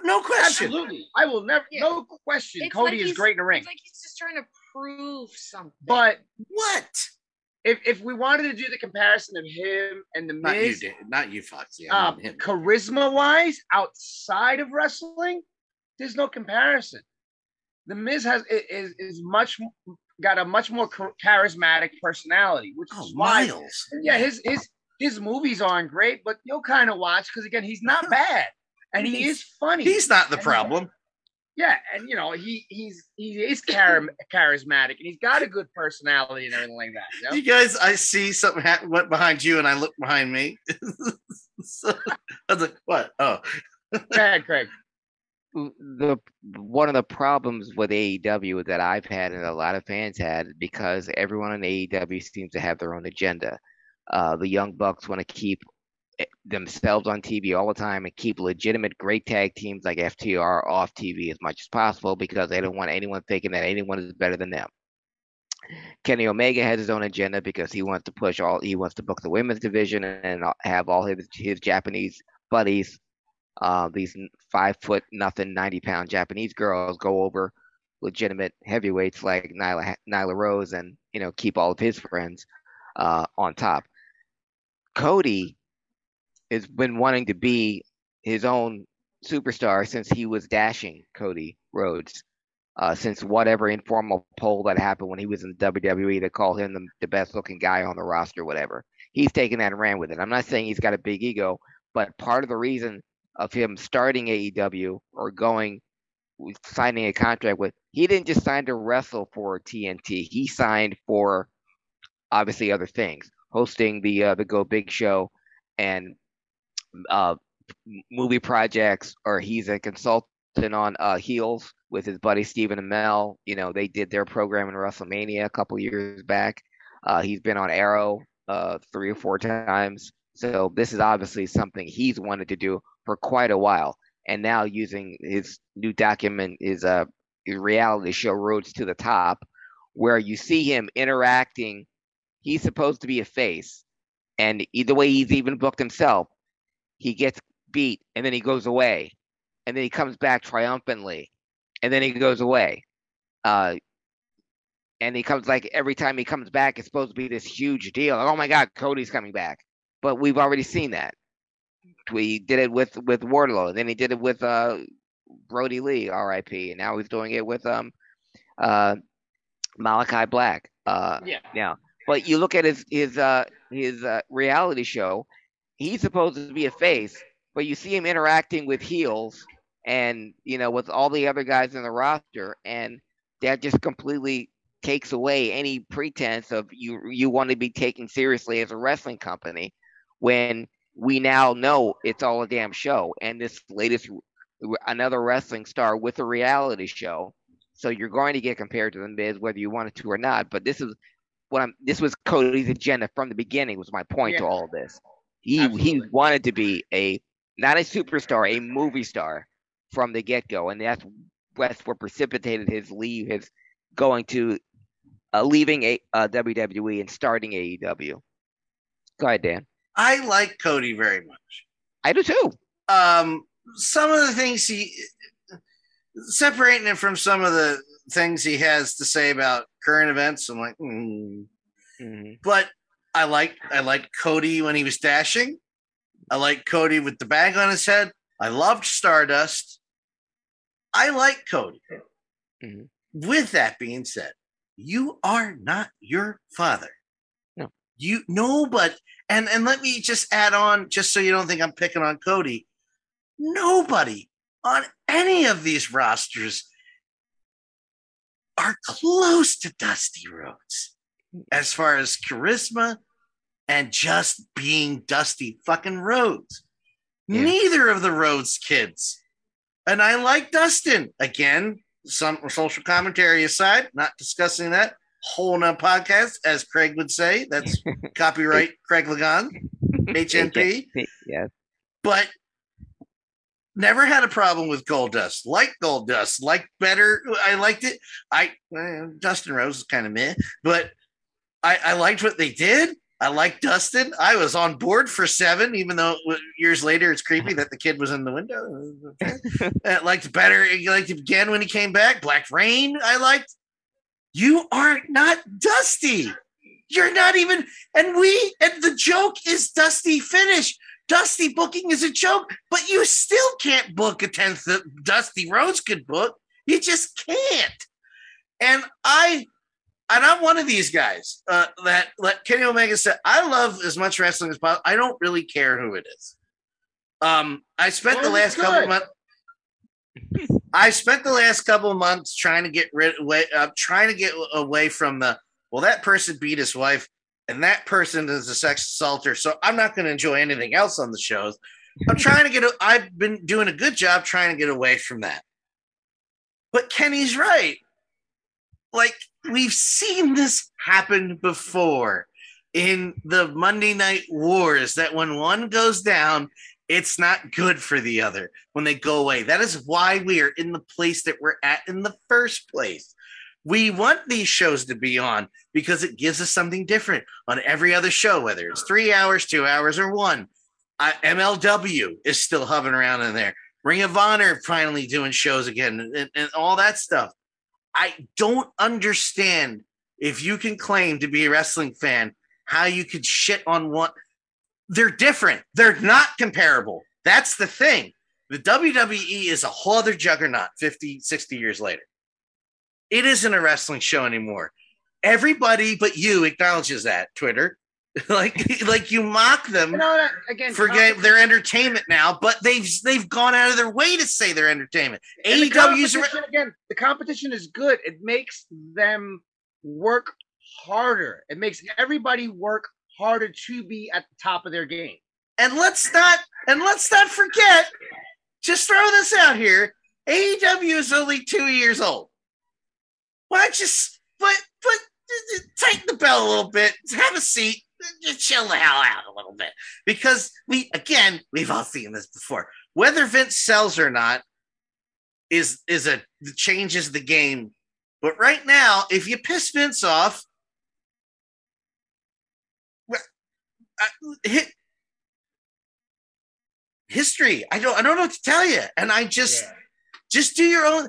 No question. Absolutely. I will never. Yeah. No question. It's Cody like is great in the ring. It's like he's just trying to prove something. But What? If if we wanted to do the comparison of him and the Not you, Miz, not you, Foxy. I um, mean him. charisma wise, outside of wrestling, there's no comparison. The Miz has is is much got a much more charismatic personality, which Oh, is why Miles. yeah his his his movies aren't great, but you'll kind of watch because again he's not bad and he is funny. He's not the And- problem. Yeah, and you know he he's he is char- charismatic and he's got a good personality and everything like that. You know? You guys, I see something ha- went behind you, and I look behind me. so, I was like, "What? Oh, Go Craig. the one of the problems with AEW that I've had and a lot of fans had because everyone in AEW seems to have their own agenda. Uh, the Young Bucks want to keep themselves on TV all the time and keep legitimate great tag teams like FTR off TV as much as possible because they don't want anyone thinking that anyone is better than them. Kenny Omega has his own agenda because he wants to push all he wants to book the women's division and have all his his Japanese buddies uh, these five foot nothing, 90 pound Japanese girls go over legitimate heavyweights like Nyla, Nyla Rose and, you know, keep all of his friends uh, on top. Cody has been wanting to be his own superstar since he was dashing Cody Rhodes. Uh, since whatever informal poll that happened when he was in WWE to call him the, the best looking guy on the roster, whatever. He's taken that and ran with it. I'm not saying he's got a big ego, but part of the reason of him starting AEW or going signing a contract with he didn't just sign to wrestle for TNT. He signed for obviously other things, hosting the uh, the Go Big show and uh, movie projects, or he's a consultant on uh, Heels with his buddy Stephen Amell. You know, they did their program in WrestleMania a couple years back. Uh, he's been on Arrow uh, three or four times. So this is obviously something he's wanted to do for quite a while. And now using his new document, his uh reality show Rhodes to the Top, where you see him interacting. He's supposed to be a face, and the way he's even booked himself, he gets beat and then he goes away, and then he comes back triumphantly, and then he goes away. Uh, and he comes like every time he comes back, it's supposed to be this huge deal. Oh my God, Cody's coming back, but we've already seen that. We did it with with Wardlow, then he did it with uh Brodie Lee, R.I.P. And now he's doing it with um uh Malachi Black. Uh, Yeah. now, but you look at his his uh his uh, reality show, he's supposed to be a face, but you see him interacting with heels and you know with all the other guys in the roster, and that just completely takes away any pretense of you you want to be taken seriously as a wrestling company when we now know it's all a damn show and this latest another wrestling star with a reality show. So you're going to get compared to the Miz whether you wanted to or not but this is what I'm this was Cody's agenda from the beginning was my point to all of this he he wanted to be a not a superstar a movie star from the get-go and that's that's what precipitated his leave his going to uh, leaving a uh, WWE and starting AEW go ahead Dan I like Cody very much. I do too Um, some of the things he separating it from some of the things he has to say about current events. I'm like, hmm. Mhm. but I like I liked Cody when he was dashing. I like Cody with the bag on his head. I loved Stardust. I like Cody. Mhm. With that being said, you are not your father. No. You no, but and and let me just add on, just so you don't think I'm picking on Cody. Nobody on any of these rosters are close to Dusty Rhodes as far as charisma and just being Dusty fucking Rhodes. Yeah. Neither of the Rhodes kids. And I like Dustin. Again, some social commentary aside, not discussing that. Whole nother podcast, as Craig would say. That's copyright Craig Liggeons, HNP. Yes. But never had a problem with Gold Dust. Like Gold Dust. Like better. I liked it. I well, Dustin Rhodes is kind of meh, but I, I liked what they did. I liked Dustin. I was on board for seven, even though years later it's creepy that the kid was in the window. I liked better. I liked again when he came back. Black Reign. I liked. You are not Dusty. You're not even. And we. And the joke is Dusty finish. Dusty booking is a joke, but you still can't book a tenth that Dusty Rhodes could book. You just can't. And I and I'm one of these guys uh, that like Kenny Omega said, I love as much wrestling as possible. I don't really care who it is. Um, I spent the last couple of months. I spent the last couple months trying to get rid away, uh, trying to get away from the well, that person beat his wife, and that person is a sex assaulter. So I'm not going to enjoy anything else on the shows. I'm trying to get. A, I've been doing a good job trying to get away from that. But Kenny's right. Like we've seen this happen before in the Monday Night Wars. That when one goes down, it's not good for the other when they go away. That is why we are in the place that we're at in the first place. We want these shows to be on because it gives us something different on every other show, whether it's three hours, two hours, or one. Uh, MLW is still hovering around in there. Ring of Honor finally doing shows again and, and all that stuff. I don't understand if you can claim to be a wrestling fan, how you could shit on one. They're different. They're not comparable. That's the thing. The WWE is a whole other juggernaut 50, 60 years later. It isn't a wrestling show anymore. Everybody but you acknowledges that, Twitter. like, like you mock them You know that again. for competition- their entertainment now, but they've they've gone out of their way to say they're entertainment. and the AEW's again. The competition is good. It makes them work harder. It makes everybody work harder to be at the top of their game. and let's not and let's not forget. Just throw this out here. AEW is only two years old. Why don't you but but uh, tighten the bell a little bit, have a seat, just chill the hell out a little bit. Because we again, we've all seen this before. Whether Vince sells or not is is a changes the game. But right now, if you piss Vince off, well, uh, hit history. I don't I don't know what to tell you. And I just just do your own.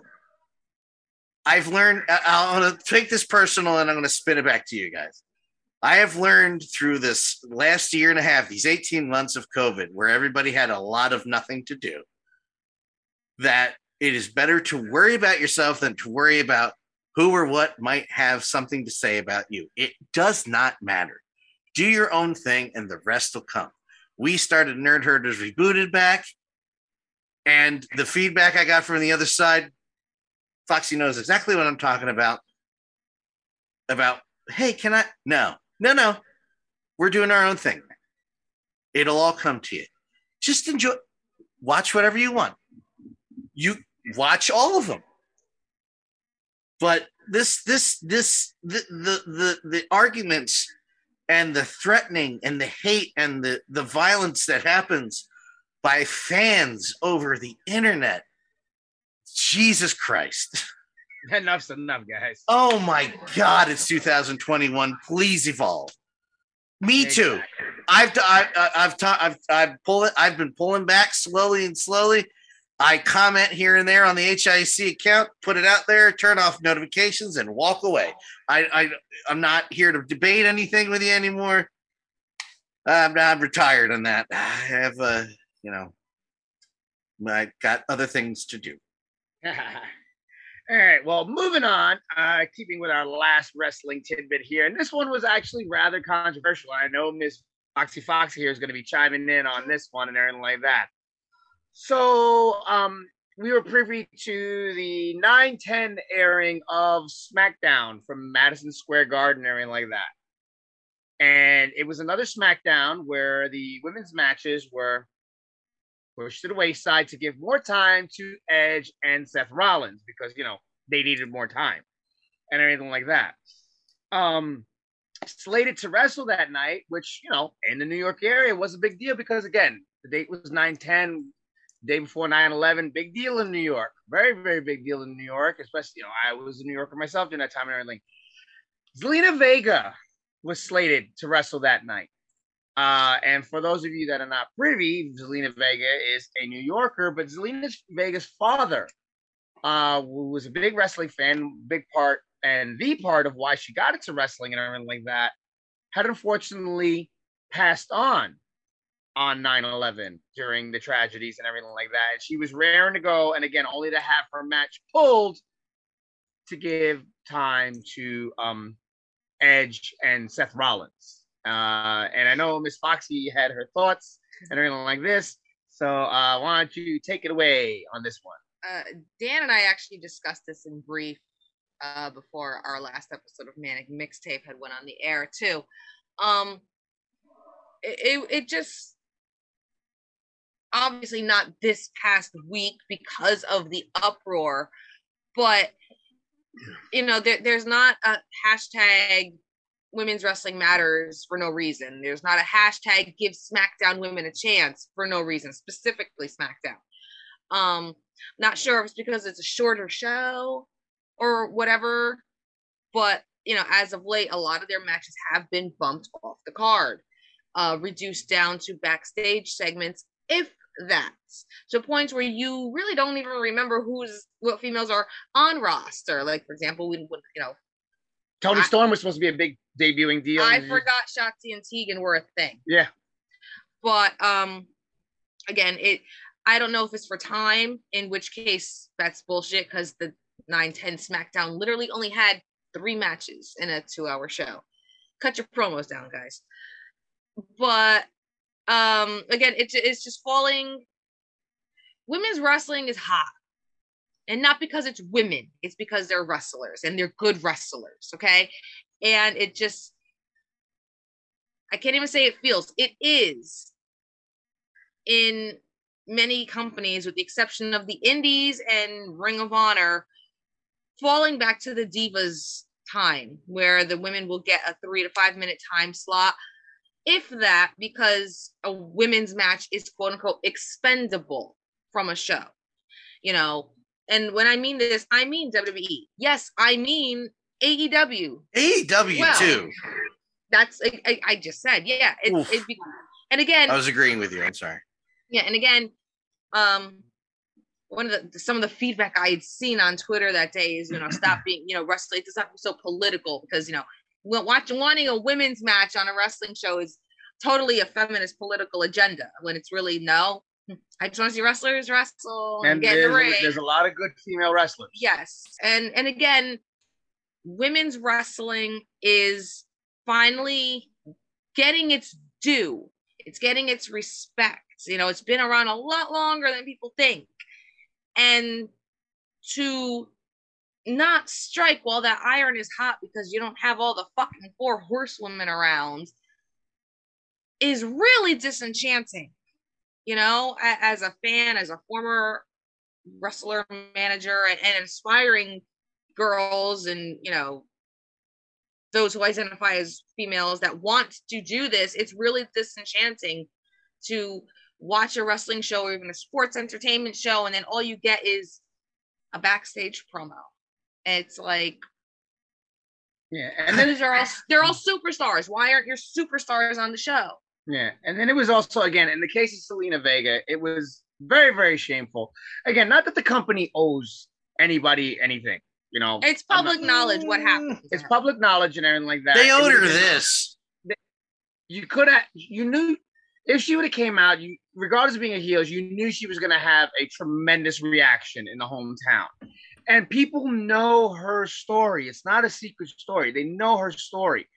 I've learned. I'm going to take this personal, and I'm going to spin it back to you guys. I have learned through this last year and a half, these 18 months of COVID, where everybody had a lot of nothing to do, that it is better to worry about yourself than to worry about who or what might have something to say about you. It does not matter. Do your own thing, and the rest will come. We started Nerd Herders rebooted back, and the feedback I got from the other side, Foxy knows exactly what I'm talking about. About, hey, can I? No, no, no. We're doing our own thing. It'll all come to you. Just enjoy, watch whatever you want. You watch all of them. But this, this, this, the, the, the, the arguments and the threatening and the hate and the, the violence that happens by fans over the internet. Jesus Christ. Enough's enough, guys. Oh my God, it's 2021. Please evolve. Me too. I've I, I've ta- I've I've pulling I've been pulling back slowly and slowly. I comment here and there on the HIC account, put it out there, turn off notifications, and walk away. I, I I'm not here to debate anything with you anymore. I'm, I'm retired on that. I have uh, you know, I got other things to do. All right. Well, moving on. Uh, keeping with our last wrestling tidbit here, and this one was actually rather controversial. I know Miss Foxy Foxy here is going to be chiming in on this one and everything like that. So, um, we were privy to the 9-10 airing of SmackDown from Madison Square Garden and everything like that. And it was another SmackDown where the women's matches were pushed to the wayside to give more time to Edge and Seth Rollins because you know they needed more time and everything like that. Um, slated to wrestle that night, which you know in the New York area was a big deal because again the date was 9-10, day before 9-11, big deal in New York, very very big deal in New York, especially you know I was a New Yorker myself during that time and everything. Zelina Vega was slated to wrestle that night. Uh, and for those of you that are not privy, Zelina Vega is a New Yorker, but Zelina Vega's father uh, was a big wrestling fan, big part, and the part of why she got into wrestling and everything like that, had unfortunately passed on on 9-11 during the tragedies and everything like that. She was raring to go, and again, only to have her match pulled to give time to um, Edge and Seth Rollins. Uh, and I know Miss Foxy had her thoughts and everything like this. So uh, why don't you take it away on this one? Uh, Dan and I actually discussed this in brief uh, before our last episode of Manic Mixtape had went on the air too. Um, it, it, it just obviously not this past week because of the uproar, but you know there, there's not a hashtag women's wrestling matters for no reason. There's not a hashtag give SmackDown women a chance for no reason, specifically SmackDown. Um, not sure if it's because it's a shorter show or whatever, but you know, as of late, a lot of their matches have been bumped off the card, uh, reduced down to backstage segments, if that. So points where you really don't even remember who's what females are on roster. Like for example, we would you know Toni I- Storm was supposed to be a big debuting deal. I forgot Shotzi and Tegan were a thing. Yeah. But um again, it I don't know if it's for time, in which case that's bullshit because the 910 SmackDown literally only had three matches in a two hour show. Cut your promos down, guys. But um again, it, it's just falling. Women's wrestling is hot. And not because it's women, it's because they're wrestlers and they're good wrestlers, okay? And it just I can't even say it feels. It is in many companies, with the exception of the Indies and Ring of Honor, falling back to the Divas time, where the women will get a three to five minute time slot, if that, because a women's match is quote unquote expendable from a show. You know, and when I mean this, I mean WWE. Yes, I mean AEW. AEW Well, too. That's I, I, I just said, yeah. It, it, and again, I was agreeing with you. I'm sorry. yeah, and again, um, one of the some of the feedback I had seen on Twitter that day is, you know, stop being, you know, wrestling does not be so political because you know, watching wanting a women's match on a wrestling show is totally a feminist political agenda when it's really no. I just want to see wrestlers wrestle and, And get in the there's, ring. there's a lot of good female wrestlers. Yes. And and again, women's wrestling is finally getting its due. It's getting its respect. You know, it's been around a lot longer than people think. And to not strike while that iron is hot because you don't have all the fucking four horsewomen around is really disenchanting. You know, as a fan, as a former wrestler manager and, and aspiring girls and you know those who identify as females that want to do this it's really disenchanting to watch a wrestling show or even a sports entertainment show and then all you get is a backstage promo it's like Yeah. And then these are all they're all superstars why aren't your superstars on the show Yeah, and then it was also again in the case of Zelina Vega, it was very very shameful. Again, not that the company owes anybody anything, you know. it's I'm not- public knowledge what happened It's her. public knowledge and everything like that. They It owed her this. You could have, you knew if she would have came out, you regardless of being a heel, you knew she was going to have a tremendous reaction in the hometown. and people know her story. It's not a secret story. They know her story.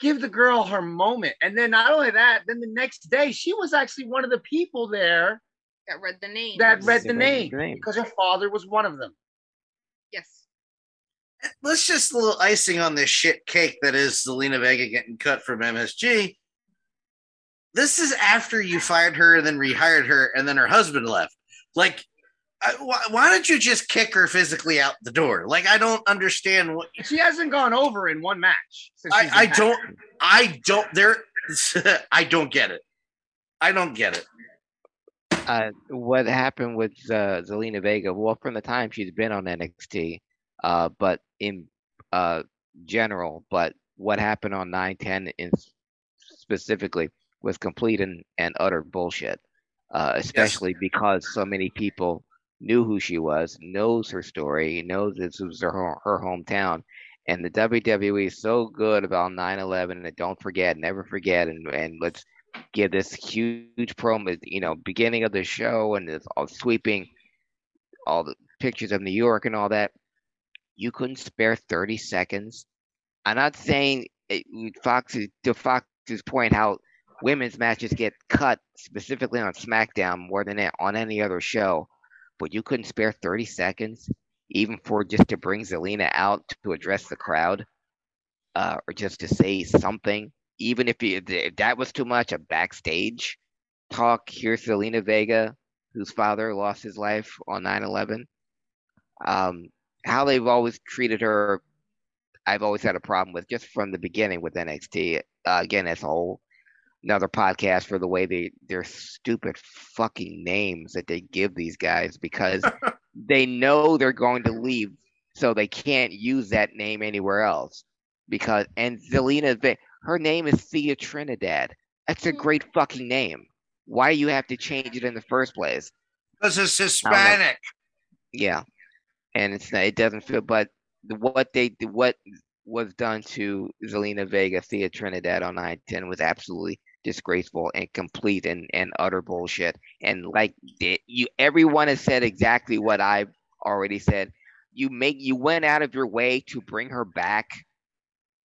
Give the girl her moment. And then not only that, then the next day she was actually one of the people there That read the name. that read the name the name. because her father was one of them. yes. Eh, let's just a little icing on this shit cake that is Zelina Vega getting cut from MSG. This is after you fired her and then rehired her, and then her husband left. Like, I, why, why don't you just kick her physically out the door? Like, I don't understand what She hasn't gone over in one match. since I, I don't I don't there I don't get it. I don't get it. uh, what happened with uh, Zelina Vega? Well, from the time she's been on NXT, uh, but in uh, general, but what happened on 910 in specifically was complete and, and utter bullshit. Uh, especially because so many people knew who she was, knows her story, knows this was her her hometown, and the WWE is so good about 9/11 and don't forget, never forget, and and let's give this huge promo, you know, beginning of the show and it's all sweeping all the pictures of New York and all that. You couldn't spare 30 seconds. I'm not saying Fox to Fox's point how women's matches get cut specifically on SmackDown more than on any other show, but you couldn't spare 30 seconds even for just to bring Zelina out to address the crowd uh, or just to say something even if, you, if that was too much, a backstage talk. Here's Zelina Vega, whose father lost his life on 9 11. Um, how they've always treated her, I've always had a problem with just from the beginning with NXT. Uh, again, that's a whole another podcast for the way they their stupid fucking names that they give these guys because they know they're going to leave, so they can't use that name anywhere else. Because and Zelina Vega her name is Thea Trinidad. That's a great fucking name. Why you have to change it in the first place? Because it's Hispanic. Yeah, and it's not, it doesn't feel. But what they what was done to Zelina Vega, Thea Trinidad on 910 was absolutely disgraceful and complete and, and utter bullshit. And like you, everyone has said exactly what I've already said. You make you went out of your way to bring her back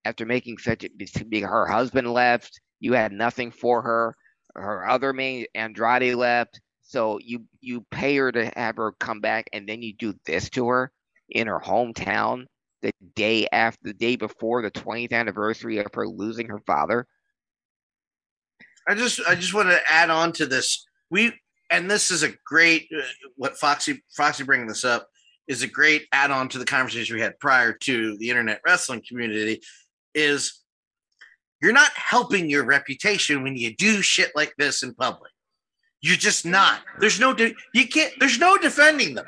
after making such a her husband left. You had nothing for her. Her other main Andrade left. So you you pay her to have her come back, and then you do this to her in her hometown the day after the day before the 20th anniversary of her losing her father. I just I just want to add on to this. We and this is a great uh, what Foxy Foxy bringing this up is a great add on to the conversation we had prior to the internet wrestling community is you're not helping your reputation when you do shit like this in public. You're just not. There's no de- you can't there's no defending them.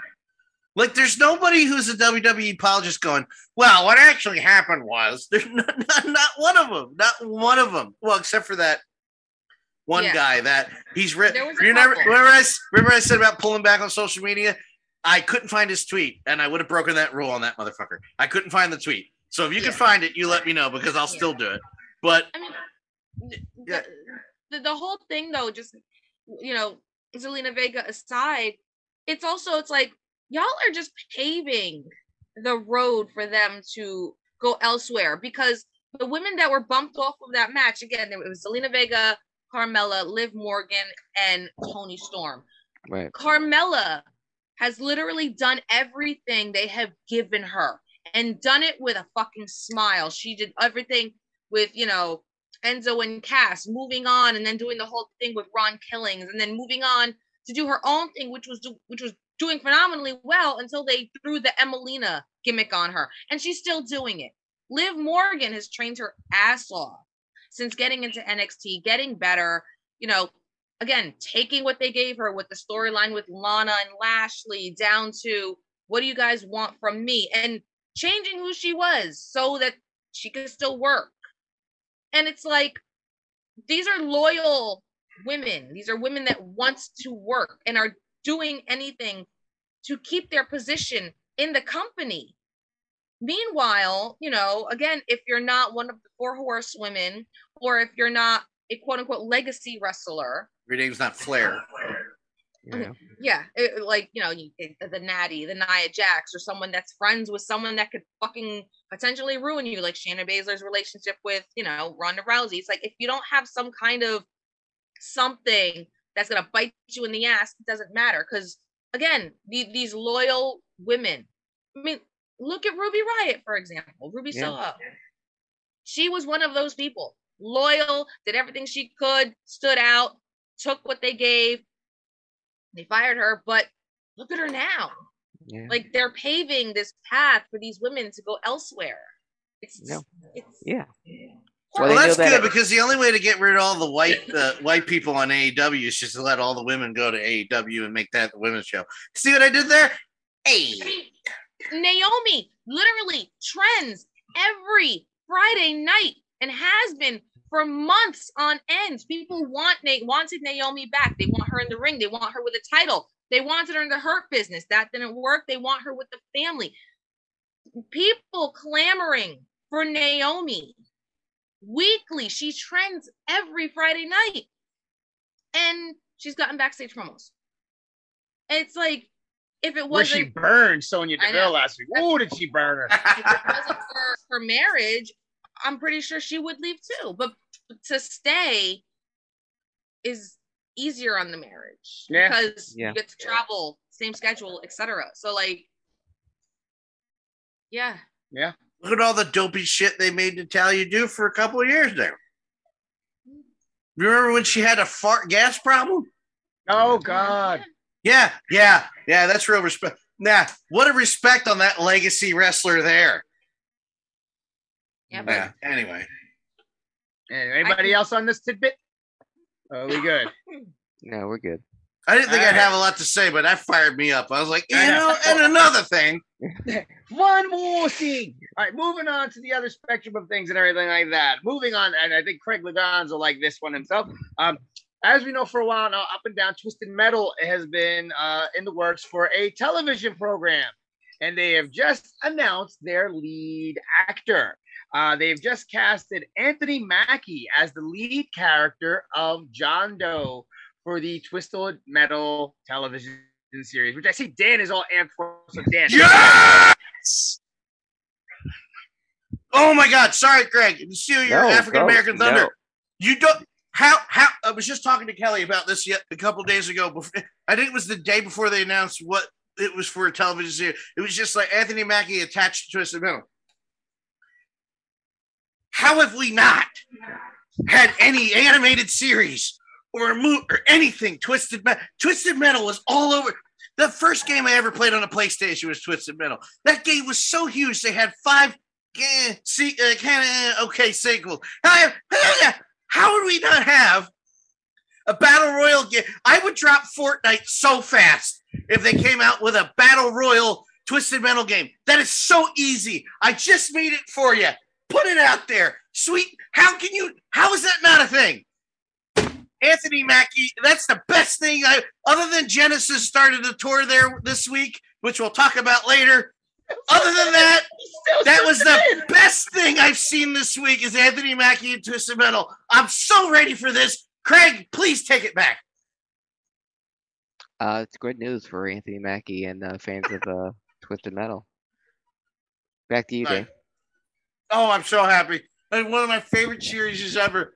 Like there's nobody who's a WWE apologist going, well, what actually happened was there's not, not, not one of them, not one of them. Well, except for that one Yeah. guy that he's re- There was a you never remember I, remember I said about pulling back on social media. I couldn't find his tweet, and I would have broken that rule on that motherfucker. I couldn't find the tweet. So if you can find it, you let me know because I'll Yeah. still do it. But I mean, Yeah. the, the, the whole thing though, just you know, Zelina Vega aside, it's also it's like y'all are just paving the road for them to go elsewhere because the women that were bumped off of that match again, it was Zelina Vega, Carmella, Liv Morgan, and Toni Storm. Right. Carmella has literally done everything they have given her and done it with a fucking smile. She did everything with, you know, Enzo and Cass, moving on and then doing the whole thing with Ron Killings and then moving on to do her own thing, which was do, which was doing phenomenally well until they threw the Emelina gimmick on her. And she's still doing it. Liv Morgan has trained her ass off since getting into NXT, getting better, you know, again, taking what they gave her with the storyline with Lana and Lashley down to what do you guys want from me and changing who she was so that she could still work. And it's like these are loyal women. These are women that wants to work and are doing anything to keep their position in the company. Meanwhile, you know, again, if you're not one of the four horsewomen or if you're not a quote unquote legacy wrestler, your name's not Flair. Yeah. Yeah, it, like you know, you, it- the Natty, the Nia Jax, or someone that's friends with someone that could fucking potentially ruin you, like Shayna Baszler's relationship with you know Ronda Rousey. It's like if you don't have some kind of something that's gonna bite you in the ass, it doesn't matter. Because again, the, these loyal women. I mean, look at Ruby Riott for example. Ruby Yeah. Soho. She was one of those people. Loyal, did everything she could, stood out, took what they gave. They fired her, but look at her now. Yeah. Like they're paving this path for these women to go elsewhere. It's No. it's yeah. Well, Well, that's that good it- because the only way to get rid of all the white uh, white people on AEW is just to let all the women go to AEW and make that the women's show. See what I did there? Hey, I mean, Naomi literally trends every Friday night and has been for months on end. People want Na- wanted Naomi back. They want her in the ring. They want her with a title. They wanted her in the hurt business. That didn't work. They want her with the family. People clamoring for Naomi weekly. She trends every Friday night. And she's gotten backstage promos. It's like if it Where she wasn't burned Sonya I know. Deville last week. Oh, did she burn her? if it wasn't for her marriage, I'm pretty sure she would leave too. But to stay is easier on the marriage Yeah. because Yeah. you get to travel, same schedule, etc. So like, yeah, yeah, look at all the dopey shit they made Natalya do for a couple of years there. Mm. Remember when she had a fart gas problem? Oh God. Yeah, yeah, yeah. That's real respect. Nah, what a respect on that legacy wrestler there. yeah, but Yeah. Anyway, And anybody else on this tidbit? Oh, we good. No, we're good. I didn't think All I'd right. have a lot to say, but that fired me up. I was like, you I know. know, and another thing. One more thing. All right, moving on to the other spectrum of things and everything like that. Moving on, and I think Craig Liggeons will like this one himself. Um, as we know for a while now, Up and Down Twisted Metal has been uh, in the works for a television program, and they have just announced their lead actor. Uh, they've just casted Anthony Mackie as the lead character of John Doe for the Twisted Metal television series, which I see Dan is all amped for. So Dan, Yes! Oh my God! Sorry, Greg. You see your No, African American go. Thunder. No. You don't. How how? I was just talking to Kelly about this yet a couple days ago. Before, I think it was the day before they announced what it was for a television series. It was just like Anthony Mackie attached to Twisted Metal. How have we not had any animated series or a movie or anything Twisted Metal? Twisted Metal was all over. The first game I ever played on a PlayStation was Twisted Metal. That game was so huge. They had five, eh, see, uh, okay sequels. How, would we not have a battle royal game? I would drop Fortnite so fast if they came out with a battle royal Twisted Metal game. That is so easy. I just made it for you. Put it out there. Sweet. How can you? How is that not a thing? Anthony Mackie, that's the best thing I other than Genesis started a tour there this week, which we'll talk about later. Other than that, that was the best thing I've seen this week is Anthony Mackie and Twisted Metal. I'm so ready for this. Craig, please take it back. Uh, it's good news for Anthony Mackie and uh, fans of uh, Twisted Metal. Back to you, Right. Dave. Oh, I'm so happy. Like one of my favorite series is ever.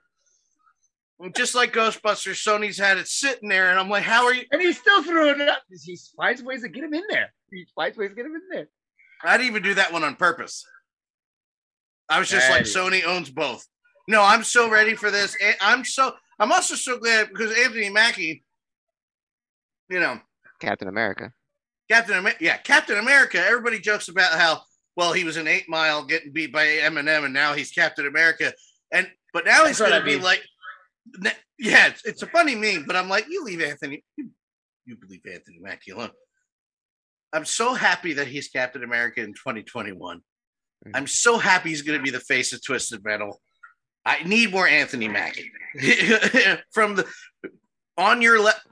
Just like Ghostbusters, Sony's had it sitting there, and I'm like, how are you? and he still threw it up. He finds ways to get him in there. He finds ways to get him in there. I didn't even do that one on purpose. I was just like, Sony owns both. No, I'm so ready for this. I'm so I'm also so glad because Anthony Mackie, you know, Captain America. Captain America, yeah, Captain America. Everybody jokes about how well he was an eight mile getting beat by Eminem, and now he's Captain America. And but now he's That's what going to be mean. like, ne- yeah, it's, it's a funny meme, but I'm like, you leave Anthony, you, you leave Anthony Mackie alone. I'm so happy that he's Captain America in 2021. Mhm. I'm so happy he's going to be the face of Twisted Metal. I need more Anthony Mackie from the on your left,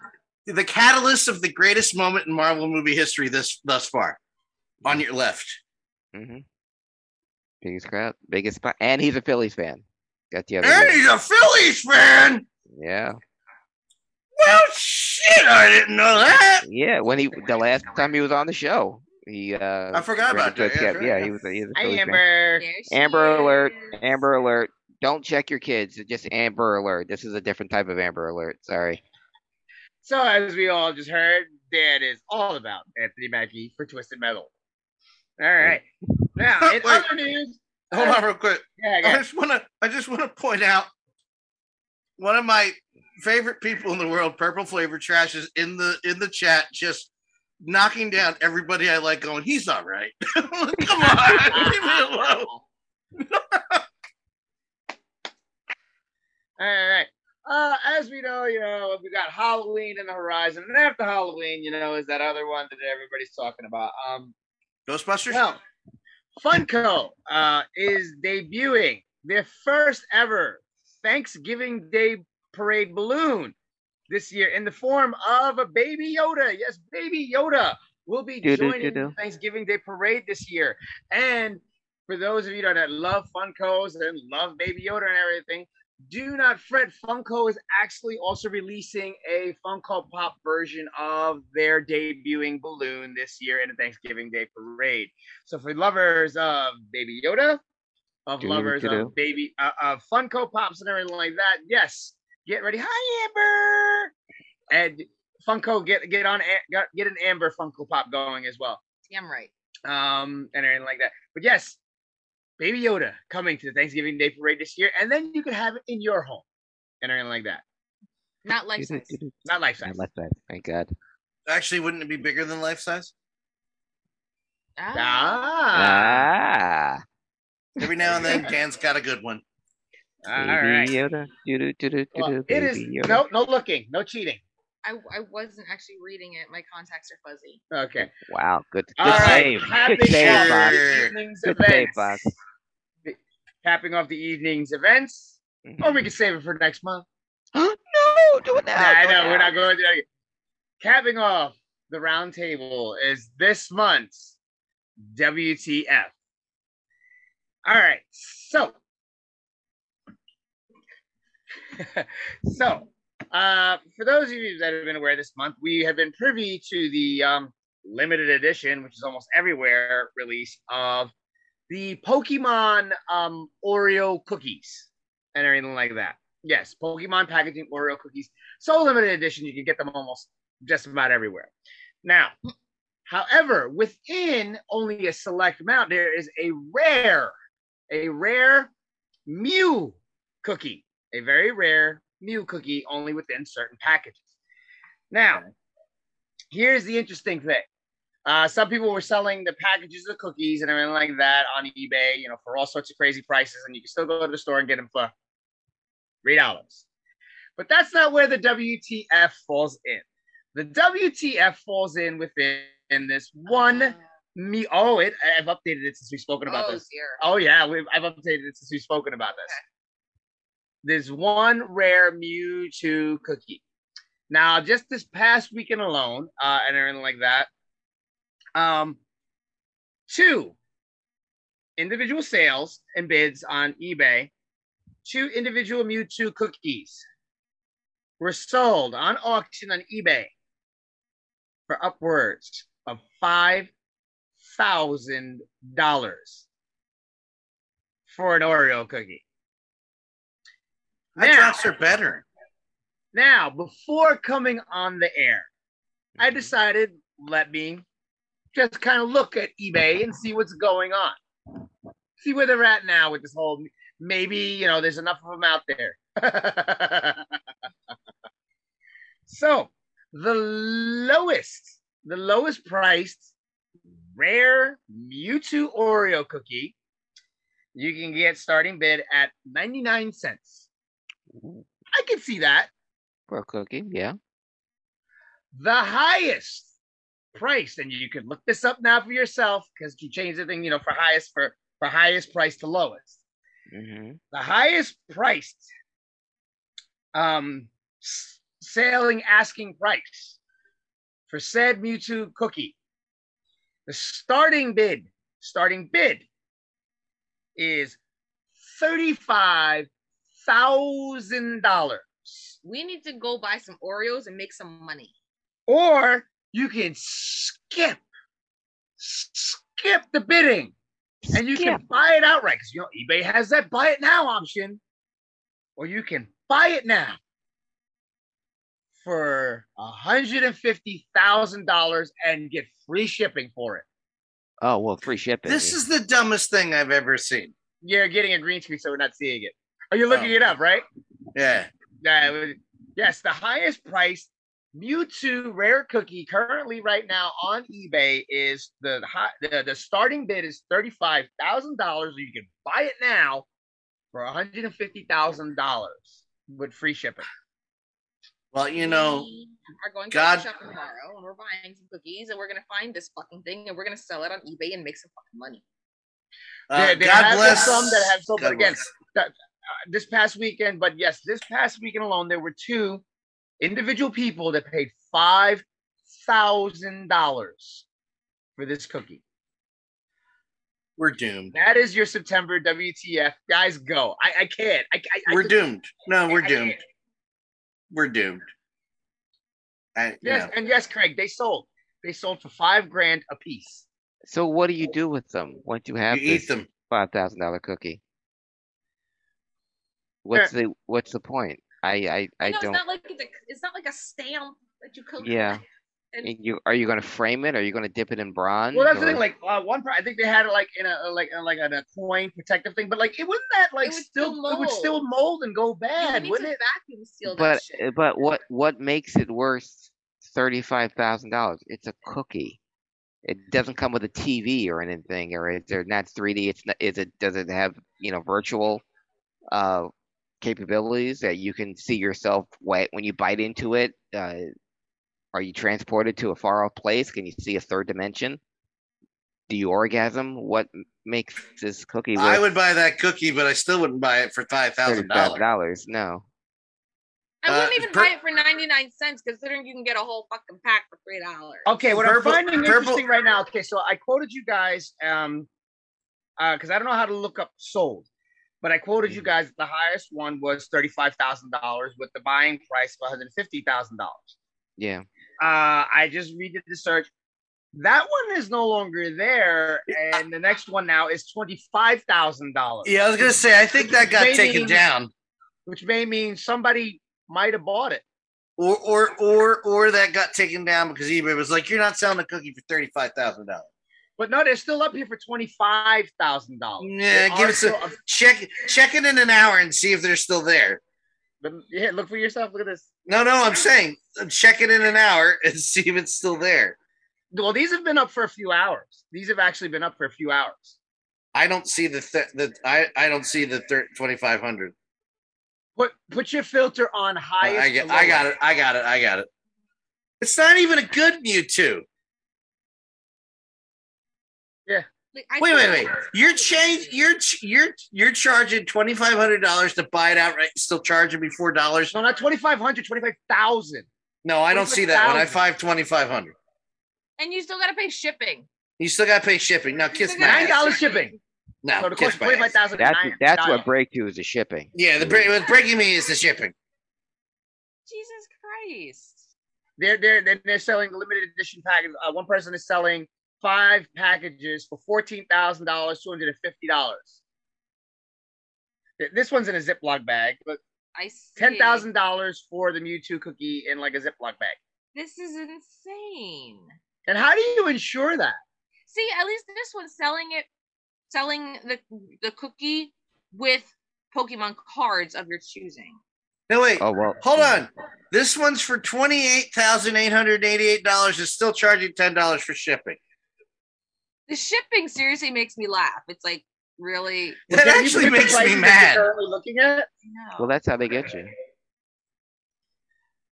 the catalyst of the greatest moment in Marvel movie history this thus far. On your left, hmm Biggest crowd, biggest spot, and he's a Phillies fan. Got the other. and he's a Phillies fan. Yeah. Well, shit. shit! I didn't know that. Yeah, when he the last time he was on the show, he uh I forgot about that. Yeah, Kept- yeah, he was a, he was a Hi, Phillies fan. Amber. There Amber alert. Amber alert. Don't check your kids. It's just Amber alert. This is a different type of Amber alert. Sorry. So as we all just heard, that is all about Anthony Mackie for Twisted Metal. All right. Now, in Wait. other news, Hold on, real quick. yeah, I yeah. just want to. I just want to point out one of my favorite people in the world, Purple Flavor Trash, is in the in the chat, just knocking down everybody I like. Going, he's all right. Come on, leave me alone. All right. Uh, as we know, you know, we got Halloween in the horizon, and after Halloween, you know, is that other one that everybody's talking about. Um, Ghostbusters. well, Funko uh, is debuting their first ever Thanksgiving Day parade balloon this year in the form of a baby Yoda. Yes, baby Yoda will be joining the. Thanksgiving Day parade this year. And for those of you that love Funkos and love baby Yoda and everything, do not fret. Funko is actually also releasing a Funko Pop version of their debuting balloon this year in a Thanksgiving Day parade. So for lovers of Baby Yoda, of lovers of baby uh, of Funko Pops and everything like that, yes, get ready. Hi Amber, and Funko get get on get, get an Amber Funko Pop going as well, Damn right. um, and everything like that. But yes, Baby Yoda coming to the Thanksgiving Day parade this year, and then you can have it in your home and everything like that. Not life size. Not life size. I left that. Thank God. Actually, wouldn't it be bigger than life size? Ah. Ah, Ah. Every now and then, Dan's got a good one. All Baby right. Yoda. Do-do, do-do, Well, do-do, it is Baby Yoda. no no looking, no cheating. I, I wasn't actually reading it. My contacts are fuzzy. Okay. Wow. Good. Good All right. save. Happy Good save, Sure. Bob. evening's save, events. Bob. Capping off the evening's events, Mhm. or we can save it for next month. no, do it now. Nah, I do it know we're not going to that. again. Capping off the round table is this month's WTF. All right, so so uh, for those of you that have been aware this month, we have been privy to the um, limited edition, which is almost everywhere, release of the Pokemon um, Oreo cookies and everything like that. Yes, Pokemon packaging Oreo cookies. So limited edition you can get them almost just about everywhere. Now however within only a select amount there is a rare a rare mew cookie a very rare mew cookie only within certain packages now here's the interesting thing uh, some people were selling the packages of cookies and everything like that on ebay you know for all sorts of crazy prices and you can still go to the store and get them for three dollars but that's not where the WTF falls in. The WTF falls in within in this one me. Oh, it. I've updated it since we've spoken about oh, this. dear. Oh yeah, we've, I've updated it since we've spoken about this. There's one rare Mewtwo cookie. Now, just this past weekend alone, uh, and everything like that, um, two individual sales and bids on eBay, two individual Mewtwo cookies were sold on auction on eBay for upwards of five thousand dollars for an Oreo cookie. Now- trust her better. Now, before coming on the air, I Mhm. decided let me just kind of look at eBay and see what's going on. See where they're at now with this whole maybe, you know, there's enough of them out there. so, the lowest, the lowest priced rare Mewtwo Oreo cookie you can get starting bid at 99 cents. I can see that. For a cookie, yeah. the highest price, and you can look this up now for yourself because you change the thing, you know, for highest for for highest price to lowest. hmm The highest priced um s- selling asking price for said Mewtwo cookie. The starting bid, starting bid is thirty-five thousand dollars. We need to go buy some Oreos and make some money. Or you can skip, skip the bidding, and you Skip. can buy it outright because you know eBay has that buy it now option. Or you can buy it now for hundred and fifty thousand dollars and get free shipping for it. Oh well, free shipping. This is the dumbest thing I've ever seen. You're getting a green screen, so we're not seeing it. Are you looking Oh. it up, right? Yeah. Yeah, was- yes, the highest price Mewtwo rare cookie currently right now on eBay is the high, the, the starting bid is thirty five thousand dollars. You can buy it now for one hundred and fifty thousand dollars with free shipping. Well, you know, we are going to God- God. shopping tomorrow and we're buying some cookies and we're gonna find this fucking thing and we're gonna sell it on eBay and make some fucking money. uh, There- there God have bless. some that have sold, but again, bless. Uh, this past weekend, but yes, this past weekend alone, there were two individual people that paid five thousand dollars for this cookie. we're doomed. That is your September WTF. Guys, go. I, I can't. I, I, I We're could- doomed. No, we're I doomed. can't. We're doomed. I, Yes, know, and yes, Craig, they sold. They sold for five grand a piece. So what do you do with them once you have you eat them. five thousand dollar cookie? What's the what's the point? I I I no, don't. it's not like it's, a, it's not like a stamp that you collect. Yeah. And and you are you going to frame it? Are you going to dip it in bronze? Well, that's the thing. Like uh, one, part, I think they had it like in a like a, like a coin protective thing, but like it wouldn't that like would still, still it would still mold and go bad, need wouldn't to it? vacuum seal that but shit. but what what makes it worth thirty five thousand dollars? It's a cookie. It doesn't come with a TV or anything, or is there not 3D? It's not. Is it? Does it have you know virtual uh capabilities that you can see yourself wh- when you bite into it? Uh, are you transported to a far off place? Can you see a third dimension? Do you orgasm? What makes this cookie I would buy that cookie, but I still wouldn't buy it for five thousand dollars. dollars? No. I wouldn't uh, even pur- buy it for 99 cents considering you can get a whole fucking pack for three dollars. Okay, what Purple- I'm finding purple- interesting right now. Okay, so I quoted you guys, um, uh, because I don't know how to look up sold, but I quoted you guys. The highest one was thirty five thousand dollars with the buying price of one hundred fifty thousand dollars. Yeah. Uh, I just redid the search. That one is no longer there, and the next one now is twenty five thousand dollars. Yeah, I was gonna say I think that got Maybe- taken down, which may mean somebody might have bought it. or or or or that got taken down because eBay was like, "You're not selling a cookie for thirty five thousand dollars." But no, they're still up here for twenty five thousand dollars. Yeah, give us a check. Check it in an hour and see if they're still there. But yeah, look for yourself. Look at this. No, no, I'm saying check it in an hour and see if it's still there. Well, these have been up for a few hours. These have actually been up for a few hours. I don't see the th- the I I don't see the thir- twenty five hundred. Put put your filter on highest. I get, I got it. I got it. I got it. It's not even a good Mewtwo. Like, I Wait, wait, wait. You're change. You're ch- you're you're charging twenty five hundred dollars to buy it outright. Still charging me four dollars. No, not 2,500, 25,000. No, I don't see that one. I 25,000. five twenty five hundred. And you still gotta pay shipping. You still got to pay shipping. Now kiss my nine dollars shipping. No, So the kiss my ass. 25,000. That's nine- that's nine. what breakthrough is the shipping. Yeah, the break, what's breaking me is the shipping. Jesus Christ. They're they're they're, they're selling the limited edition package. Uh, one person is selling five packages for fourteen thousand dollars, two hundred and fifty dollars. This one's in a Ziploc bag, but I see. ten thousand dollars for the Mewtwo cookie in like a Ziploc bag. This is insane. And how do you ensure that? See, at least this one's selling it, selling the the cookie with Pokemon cards of your choosing. No, wait. Oh well. Hold on. This one's for twenty eight thousand eight hundred eighty eight dollars. Is still charging ten dollars for shipping. The shipping seriously makes me laugh. It's like really That Can actually makes me that mad. Currently looking at no. Well, that's how they get you.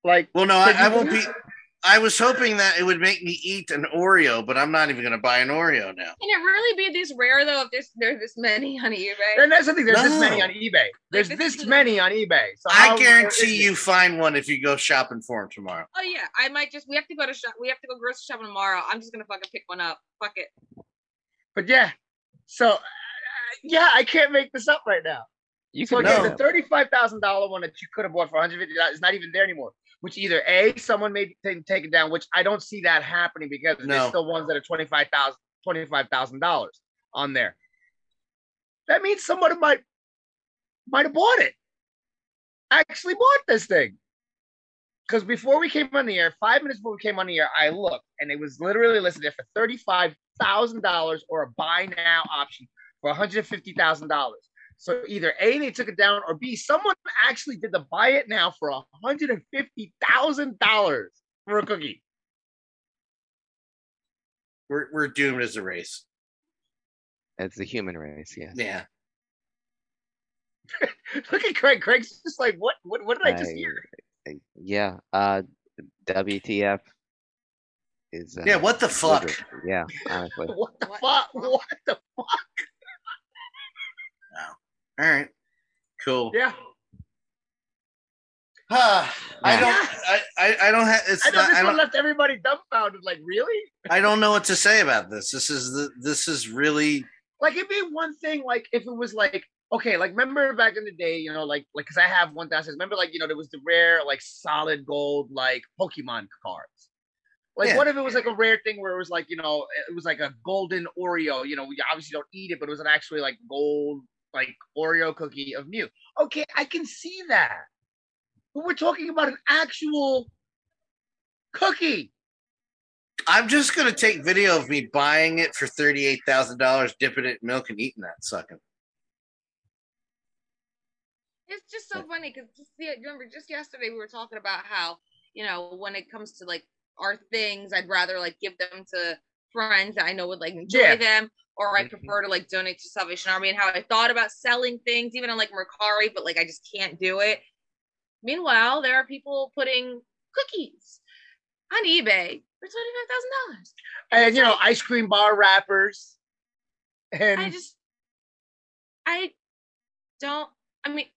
like Well, no, I, I won't be. Believe- I was hoping that it would make me eat an Oreo, but I'm not even going to buy an Oreo now. Can it really be this rare though? If there's there's this many on eBay, and that's the thing. There's this many on eBay. There's this this many on eBay. So I guarantee you find one if you go shopping for them tomorrow. oh yeah, I might just we have to go to shop. We have to go grocery shopping tomorrow. I'm just gonna fucking pick one up. Fuck it. But yeah, so uh, yeah, I can't make this up right now. You So can again, No. the thirty-five thousand dollar one that you could have bought for one hundred fifty dollars is not even there anymore. Which either a someone may take, take it down, which I don't see that happening because No. there's still ones that are twenty-five thousand twenty-five thousand dollars on there. That means someone might might have bought it. Actually bought this thing. Because before we came on the air, five minutes before we came on the air, I looked and it was literally listed there for thirty-five thousand dollars or a buy now option for one hundred fifty thousand dollars. So either A, they took it down, or B, someone actually did the buy it now for hundred and fifty thousand dollars for a cookie. We're we're doomed as a race. It's the human race, yeah. Yeah. Look at Craig. Craig's just like, what? What? What did I just hear? I- yeah. Uh, WTF is. Uh, Yeah, what the fuck? literally- Yeah, honestly. What the What? fuck? What the? All right. Cool. Yeah. Ah, I don't I, I, I don't have it's I know not this I one left everybody dumbfounded. Like, really? I don't know what to say about this. This is the this is really Like, it'd be one thing, like, if it was like, okay, like, remember back in the day, you know, like, like, cause I have one thousand. Remember, like, you know, there was the rare, like, solid gold, like, Pokemon cards. Like, Yeah. what if it was like a rare thing where it was like, you know, it was like a golden Oreo? You know, we obviously don't eat it, but it was an actually like gold, like Oreo cookie of Mew. Okay, I can see that. But we're talking about an actual cookie. I'm just gonna take video of me buying it for thirty eight thousand dollars, dipping it in milk and eating that sucking. It's just so funny because just remember just yesterday we were talking about how you know when it comes to like our things, I'd rather like give them to friends that I know would like enjoy Yeah. them, or I Mhm. prefer to like donate to Salvation Army. And how I thought about selling things even on like Mercari, but like I just can't do it. Meanwhile, there are people putting cookies on eBay for twenty five thousand dollars. And you know, ice cream bar wrappers. And I just, I don't. I mean,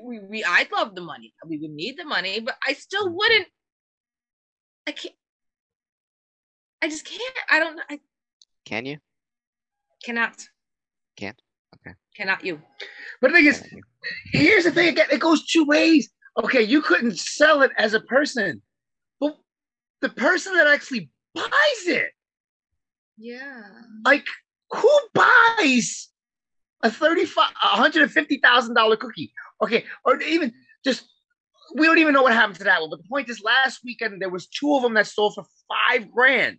we, we I'd love the money. We would need the money, but I still wouldn't. I can't. I just can't. I don't. I Can you? Cannot. Can't? Okay. Cannot you? but the thing is, here's the thing again, it goes two ways. Okay, you couldn't sell it as a person, but the person that actually buys it, Yeah. like who buys a thirty-five, a hundred and fifty thousand dollar cookie? Okay, or even just we don't even know what happened to that one. But the point is, last weekend there was two of them that sold for five grand.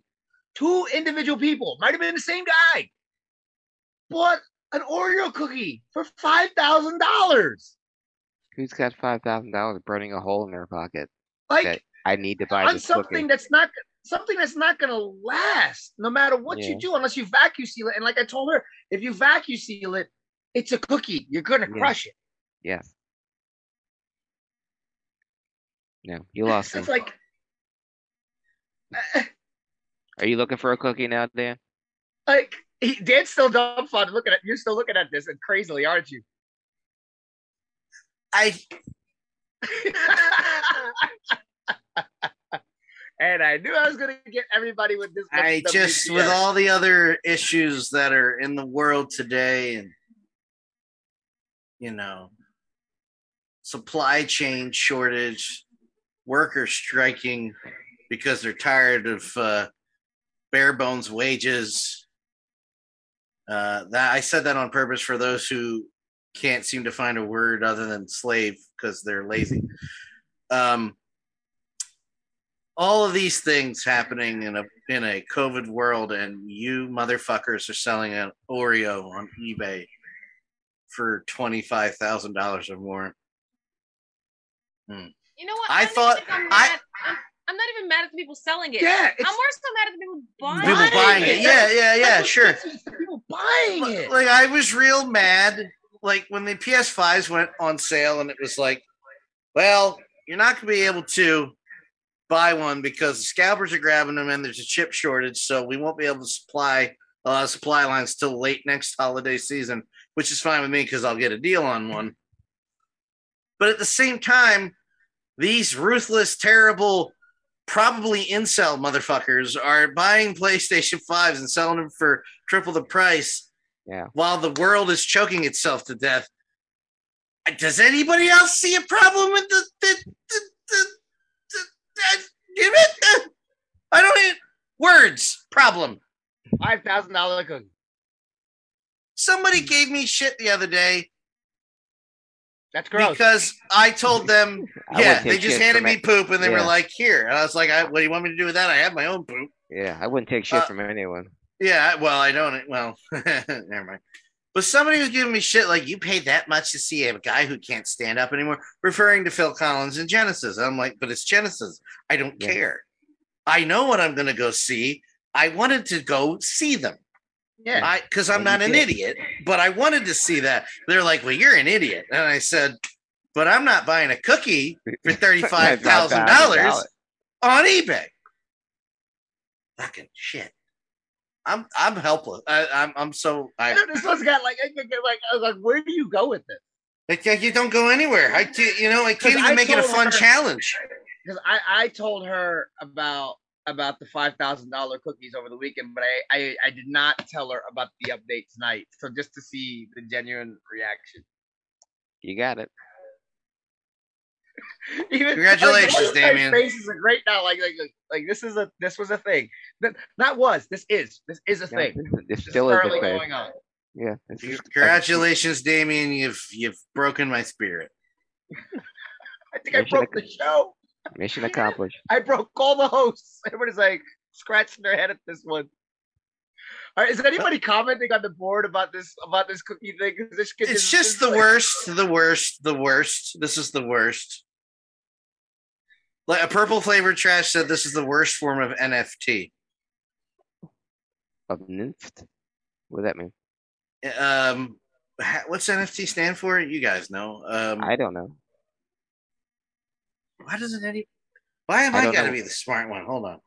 Two individual people, might have been the same guy, bought an Oreo cookie for five thousand dollars. Who's got five thousand dollars burning a hole in their pocket? Like. I need to buy on something cookie. that's not something that's not gonna last, no matter what you do, unless you vacuum seal it. And like I told her, if you vacuum seal it, it's a cookie. You're gonna Yeah. crush it. Yes. No, you lost me. It's like Are you looking for a cookie now, Dan? like he, Dan's still dumbfounded looking at you're still looking at this and crazily, aren't you? I and I knew I was gonna get everybody with this. I just with all the other issues that are in the world today and you know supply chain shortage, workers striking because they're tired of uh, bare bones wages. Uh, that I said that on purpose for those who can't seem to find a word other than slave because they're lazy. Um, all of these things happening in a in a COVID world, and you motherfuckers are selling an Oreo on eBay for twenty five thousand dollars or more. You know what? I don't thought- I- mad. I'm, I'm not even mad at the people selling it. yeah, I'm more so mad at the people buying People it. buying it, yeah, yeah, yeah, that's sure. gets me, it's the people buying it. Like I was real mad, like when the PS5s went on sale, and it was like, well, you're not gonna be able to buy one because the scalpers are grabbing them, and there's a chip shortage, so we won't be able to supply a lot of supply lines till late next holiday season, which is fine with me because I'll get a deal on one. But at the same time, these ruthless, terrible, probably incel motherfuckers are buying PlayStation 5s and selling them for triple the price Yeah. while the world is choking itself to death. Uh, does anybody else see a problem with the the the, the, the, the- uh, uh, I don't even words problem. Five thousand dollar cookie. Somebody gave me shit the other day That's gross. because I told them, I yeah, they just handed me poop and they were like, here. And I was like, I, what do you want me to do with that? I have my own poop. Yeah, I wouldn't take shit Uh, from anyone. Yeah, well, I don't. Well, never mind. But somebody was giving me shit like, you paid that much to see a guy who can't stand up anymore, referring to Phil Collins and Genesis. I'm like, but it's Genesis. I don't Yeah. care. I know what I'm going to go see. I wanted to go see them. Yeah. I because I'm Well, not an did. idiot, but I wanted to see that. They're like, "Well, you're an idiot," and I said, "But I'm not buying a cookie for thirty five thousand dollars on eBay." Fucking shit. I'm I'm helpless. I, I'm I'm so I this one's got like, I- I- like, I was like, where do you go with this? like yeah, you don't go anywhere. I can't, you know I can't even I make it a fun her- challenge. Because I, I told her about about the five thousand dollar cookies over the weekend, but I, I I did not tell her about the update tonight. So just to see the genuine reaction. You got it. Even Congratulations, like, my Damian. Faces are great now. Like like like, like this is a this was a thing. That not was. This is this is a Yeah, thing. this, this This still is currently the thing. going on. Yeah. this is- Congratulations, Damian. You've you've broken my spirit. I think I Mission broke the show. Mission accomplished. I broke all the hosts. Everybody's like scratching their head at this one. All right, is anybody commenting on the board about this about this cookie thing? this It's is- just is the like- worst, the worst, the worst. This is the worst. Like a purple flavored trash said, this is the worst form of NFT. Of Ninft? What does that mean? Um, what's NFT stand for? You guys know. Um, I don't know. Why doesn't any? Why am I I, got to know. be the smart one? Hold on.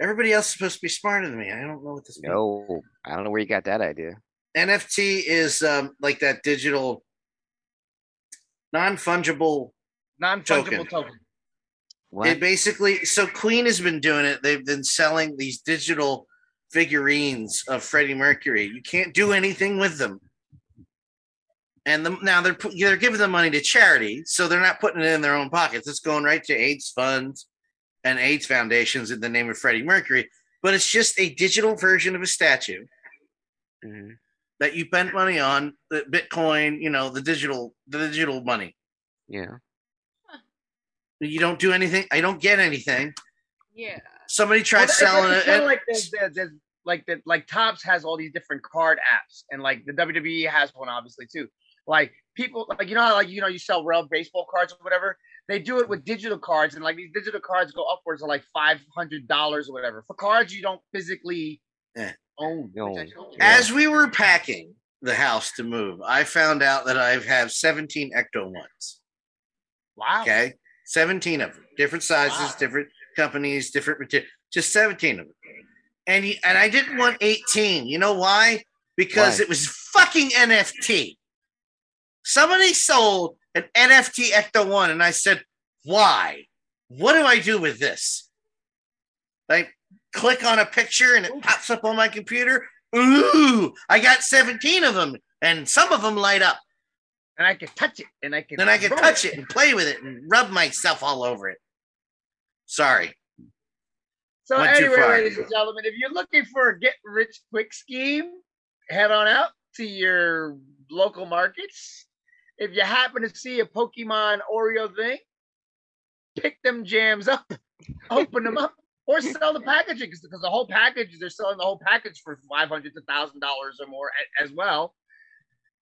Everybody else is supposed to be smarter than me. I don't know what this means. No, I don't know where you got that idea. NFT is um, like that digital, non fungible non-fungible token. token. What? It basically so Queen has been doing it. They've been selling these digital figurines of Freddie Mercury. You can't do anything with them. And the, now they're they're giving the money to charity, so they're not putting it in their own pockets. It's going right to AIDS funds and AIDS foundations in the name of Freddie Mercury. But it's just a digital version of a statue Mhm. that you spent money on, the Bitcoin, you know, the digital the digital money. Yeah. You don't do anything. I don't get anything. Yeah. Somebody tried Well, selling it. kinda and- like there's, there's, there's like the like Topps has all these different card apps, and like the WWE has one obviously too. Like people like you know how like you know you sell real baseball cards or whatever. They do it with digital cards, and like these digital cards go upwards of like five hundred dollars or whatever for cards you don't physically Eh. own. No. which I told you. Yeah. As we were packing the house to move, I found out that I have 17 Ecto ones. Wow. Okay. 17 of them, different sizes, Wow. different companies, different material, just 17 of them. And, y- and I didn't want 18. You know why? Because Why? it was fucking NFT. Somebody sold an NFT Ecto 1, and I said, why? What do I do with this? I click on a picture and it pops up on my computer. Ooh, I got 17 of them, and some of them light up. And I can touch it, and I can Then I can touch it and play with it and rub myself all over it. Sorry. So anyway, ladies and gentlemen, if you're looking for a get rich quick scheme, head on out to your local markets. If you happen to see a Pokemon Oreo thing, pick them jams up, open them up, or sell the packaging because the whole package they're selling the whole package for five hundred to thousand dollars or more as well.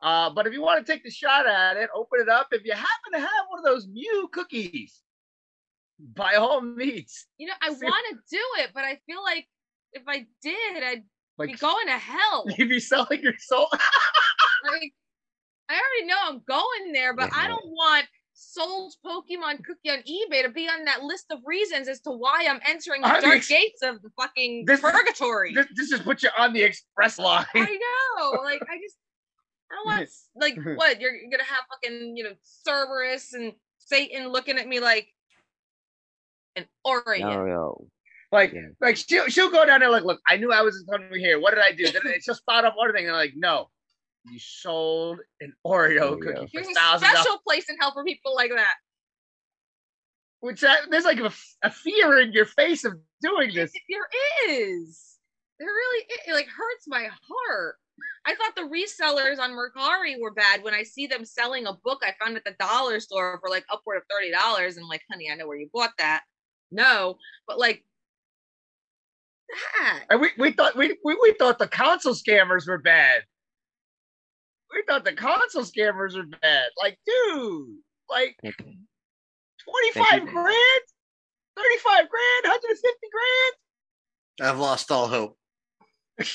Uh, but if you want to take the shot at it, open it up. If you happen to have one of those Mew cookies, by all means, You know, I want to do it, but I feel like if I did, I'd be like going to hell. you'd be selling your soul. like, I already know I'm going there, but I don't want sold Pokemon cookie on eBay to be on that list of reasons as to why I'm entering the On the dark ex- gates of the fucking This purgatory. this, this just puts you on the express line. I know. Like I just I don't want like what you're, you're gonna have fucking you know Cerberus and Satan looking at me like an Oreo. No, no. Like, Yeah. like she'll she'll go down there like, look, I knew I was coming here. What did I do? Then she'll spot up one thing and I'm like, no, you sold an Oreo, Oreo. cookie for There's a special place in hell for people like that. Which that, there's like a fear in your face of doing this. There is. There really it, it like hurts my heart. I thought the resellers on Mercari were bad when I see them selling a book I found at the dollar store for like upward of thirty dollars. And I'm like, honey, I know where you bought that. No, but like that. And we, we thought we, we we thought the console scammers were bad. We thought the console scammers were bad. Like, dude, like Okay. 25 you. grand, 35 grand, 150 grand. I've lost all hope.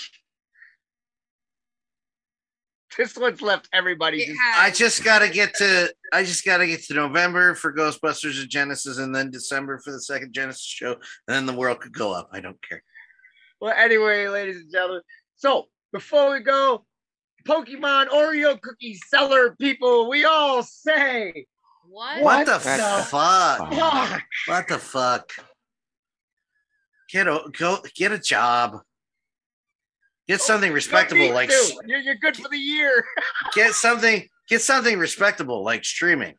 This one's left everybody. Just- I just gotta get to I just gotta get to November for Ghostbusters and Genesis and then December for the second Genesis show. And then the world could go up. I don't care. Well, anyway, ladies and gentlemen. So before we go, Pokemon Oreo cookie seller people, we all say, what? What, the the fuck? fuck? What the fuck? Get a go get a job. Get something respectable like you're, you're good for the year. get something get something respectable like streaming.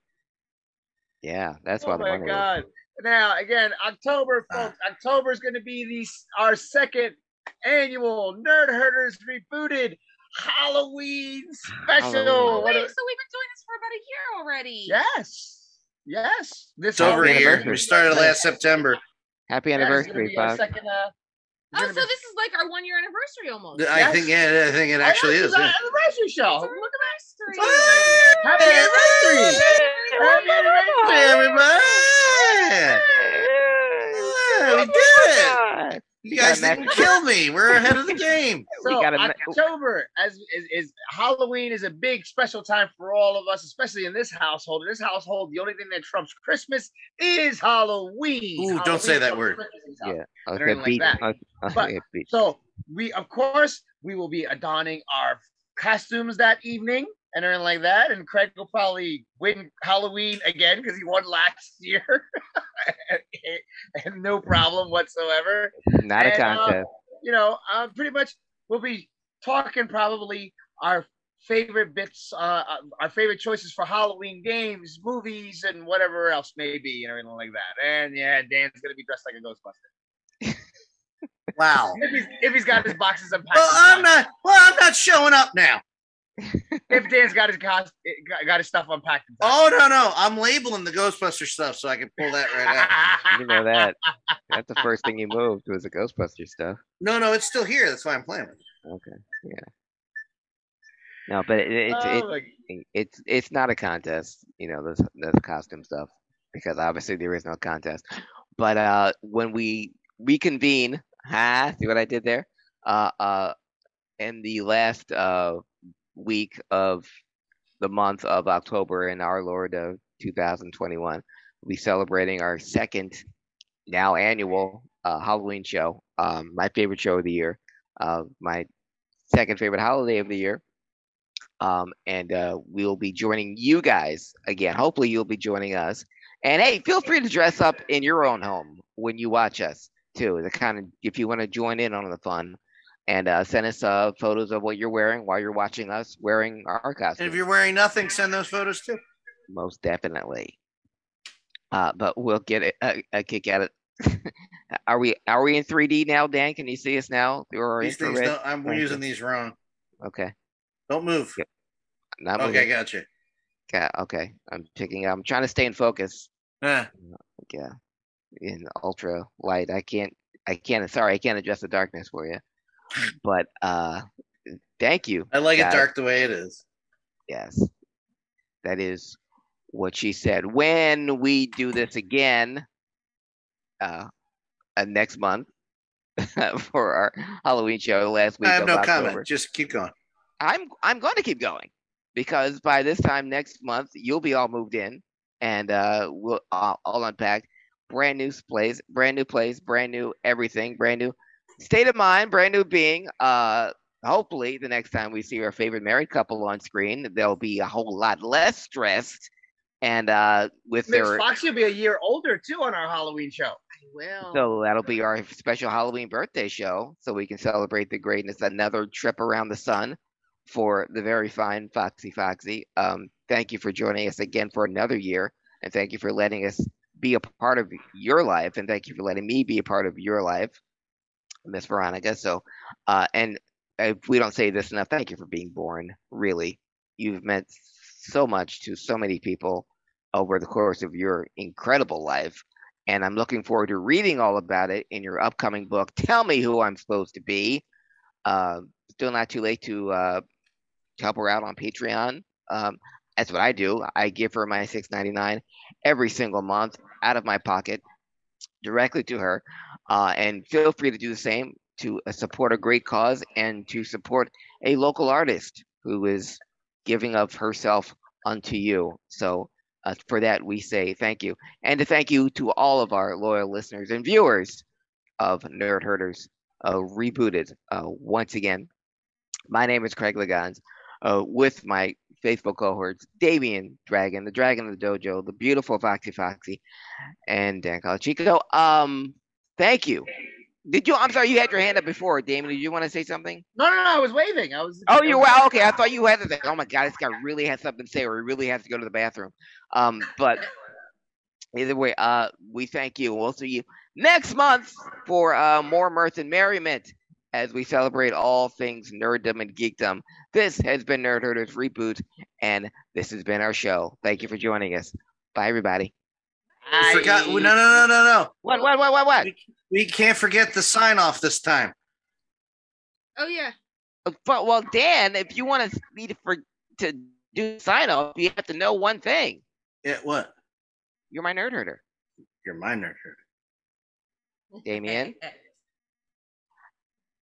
Yeah, that's why oh the my money. was- god! Now again, October, Ah. folks. October is going to be the our second annual Nerd Herders rebooted Halloween special. Halloween. Oh, wait, so we've been doing this for about a year already. yes, yes. This It's over a year. We started last September. Happy Yeah, this is gonna anniversary, be our second, uh, Oh, so be- this is like our one year anniversary almost. I Yes. think yeah, I think it Oh, actually yeah, is. our yeah. anniversary show. It's our Look at anniversary. that! Happy anniversary! Happy anniversary! Everybody! Yeah, we did it! You guys a didn't message. kill me. We're ahead of the game. So got a me- October as is, is Halloween is a big special time for all of us, especially in this household. In this household, the only thing that trumps Christmas is Halloween. Ooh, don't say that word. Christmas in this house. Yeah, I was like that. I was- I was But- gonna So we, of course, we will be adorning our costumes that evening and everything like that. And Craig will probably win Halloween again because he won last year, and no problem whatsoever. not a and, uh, contest. you know, uh, pretty much we'll be talking probably our favorite bits, uh, uh, our favorite choices for Halloween games, movies, and whatever else may be, and everything like that. And yeah, Dan's gonna be dressed like a Ghostbuster Wow. if he's, if he's got his boxes unpacked. Well, I'm not. Well, I'm not showing up now. If Dan's got his cost, got, got his stuff unpacked. Oh no, no, I'm labeling the Ghostbuster stuff so I can pull that right out. You know that. That's the first thing you moved was the Ghostbuster stuff. No, no, it's still here. That's why I'm playing it. Okay, yeah. No, but it, it's it, Oh, my- it's it's not a contest, you know, this this costume stuff because obviously there is no contest. But uh when we reconvene, ha, see what I did there? Uh uh in the last uh week of the month of October in our Lord of 2021, we'll be celebrating our second now annual uh Halloween show. Um my favorite show of the year. Uh my second favorite holiday of the year um, and uh, we'll be joining you guys again. Hopefully, you'll be joining us. And hey, feel free to dress up in your own home when you watch us too. The kind of if you want to join in on the fun, and uh, send us uh, photos of what you're wearing while you're watching us wearing our costumes. And if you're wearing nothing, send those photos too. Most definitely. Uh, but we'll get a, a, a kick at it. are we are we in 3D now, Dan? Can you see us now through our These things, infrared? I'm you. using these wrong. Okay, Don't move. Yeah. not Okay, moving. gotcha. Okay, okay. I'm picking. I'm trying to stay in focus. Eh, yeah in ultra light i can't i can't sorry i can't adjust the darkness for you but uh thank you I like it it. dark the way it is. yes that is what she said when we do this again uh, uh next month for our halloween show last week I have no October. comment. Just keep going. I'm I'm going to keep going because by this time next month you'll be all moved in and uh we'll all, all unpacked. Brand new place, brand new place, brand new everything, brand new state of mind, brand new being. Uh, hopefully the next time we see our favorite married couple on screen, they'll be a whole lot less stressed and uh with Miss their Foxy will be a year older too on our Halloween show. I will. so that'll be our special Halloween birthday show, so we can celebrate the greatness. Another trip around the sun for the very fine Foxy Foxxy. Um, thank you for joining us again for another year, and thank you for letting us be a part of your life, and thank you for letting me be a part of your life, Miss Veronica. So, uh, and if we don't say this enough, thank you for being born. Really, you've meant so much to so many people over the course of your incredible life. And I'm looking forward to reading all about it in your upcoming book. Tell me who I'm supposed to be. Uh, still not too late to uh, help her out on Patreon. Um, that's what I do. I give her my $6.99 every single month out of my pocket directly to her. Uh, and feel free to do the same to uh, support a great cause and to support a local artist who is giving of herself unto you. So uh, for that, we say thank you. And to thank you to all of our loyal listeners and viewers of Nerd Herders uh, Rebooted. Uh, once again, my name is Craig Liggeons uh, with my faithful cohorts, Damian Dragon, the Dragon of the Dojo, the beautiful Foxy Foxxy, and Dan Calachico. Um, thank you. Did you? I'm sorry, you had your hand up before, Damian. Did you want to say something? No, no, no. I was waving. I was. Oh, you well, okay. I thought you had to think, oh my god, this guy really has something to say, or he really has to go to the bathroom. Um, but either way, uh, we thank you. We'll see you next month for uh more mirth and merriment as we celebrate all things nerddom and geekdom. This has been Nerd Herders Reboot, and this has been our show. Thank you for joining us. Bye, everybody. We forgot. No, no, no, no, no. What? What? What? What? What? We, we can't forget the sign off this time. Oh yeah. Uh, but well, Dan, if you want to me to for to do sign off, you have to know one thing. Yeah, what? You're my nerd herder, You're my nerd herder. Damian.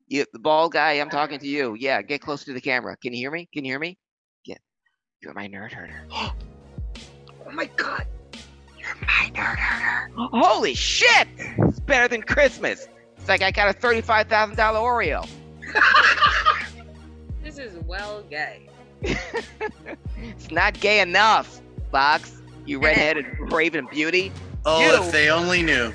You, the bald guy. I'm talking to you. Yeah, get close to the camera. Can you hear me? Can you hear me? Yeah. You're my nerd herder. oh my god. You're my nerd herder. Holy shit! It's better than Christmas. It's like I got a thirty-five thousand dollar Oreo. This is well gay. it's not gay enough, Fox. You redheaded raven beauty. Oh, You- if they only knew.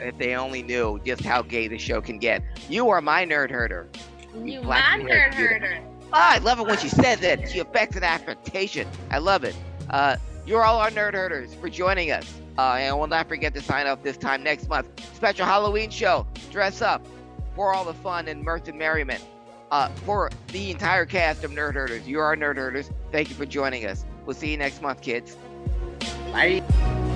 If they only knew just how gay the show can get. You are my nerd herder. You my nerd herder. Ah, I love it when she says it. She affects an affectation. I love it. Uh, you're all our nerd herders for joining us. Uh, and we'll not forget to sign up this time next month. Special Halloween show. Dress up for all the fun and mirth and merriment. Uh, for the entire cast of Nerd Herders. You're our Nerd Herders. Thank you for joining us. We'll see you next month, kids. Bye.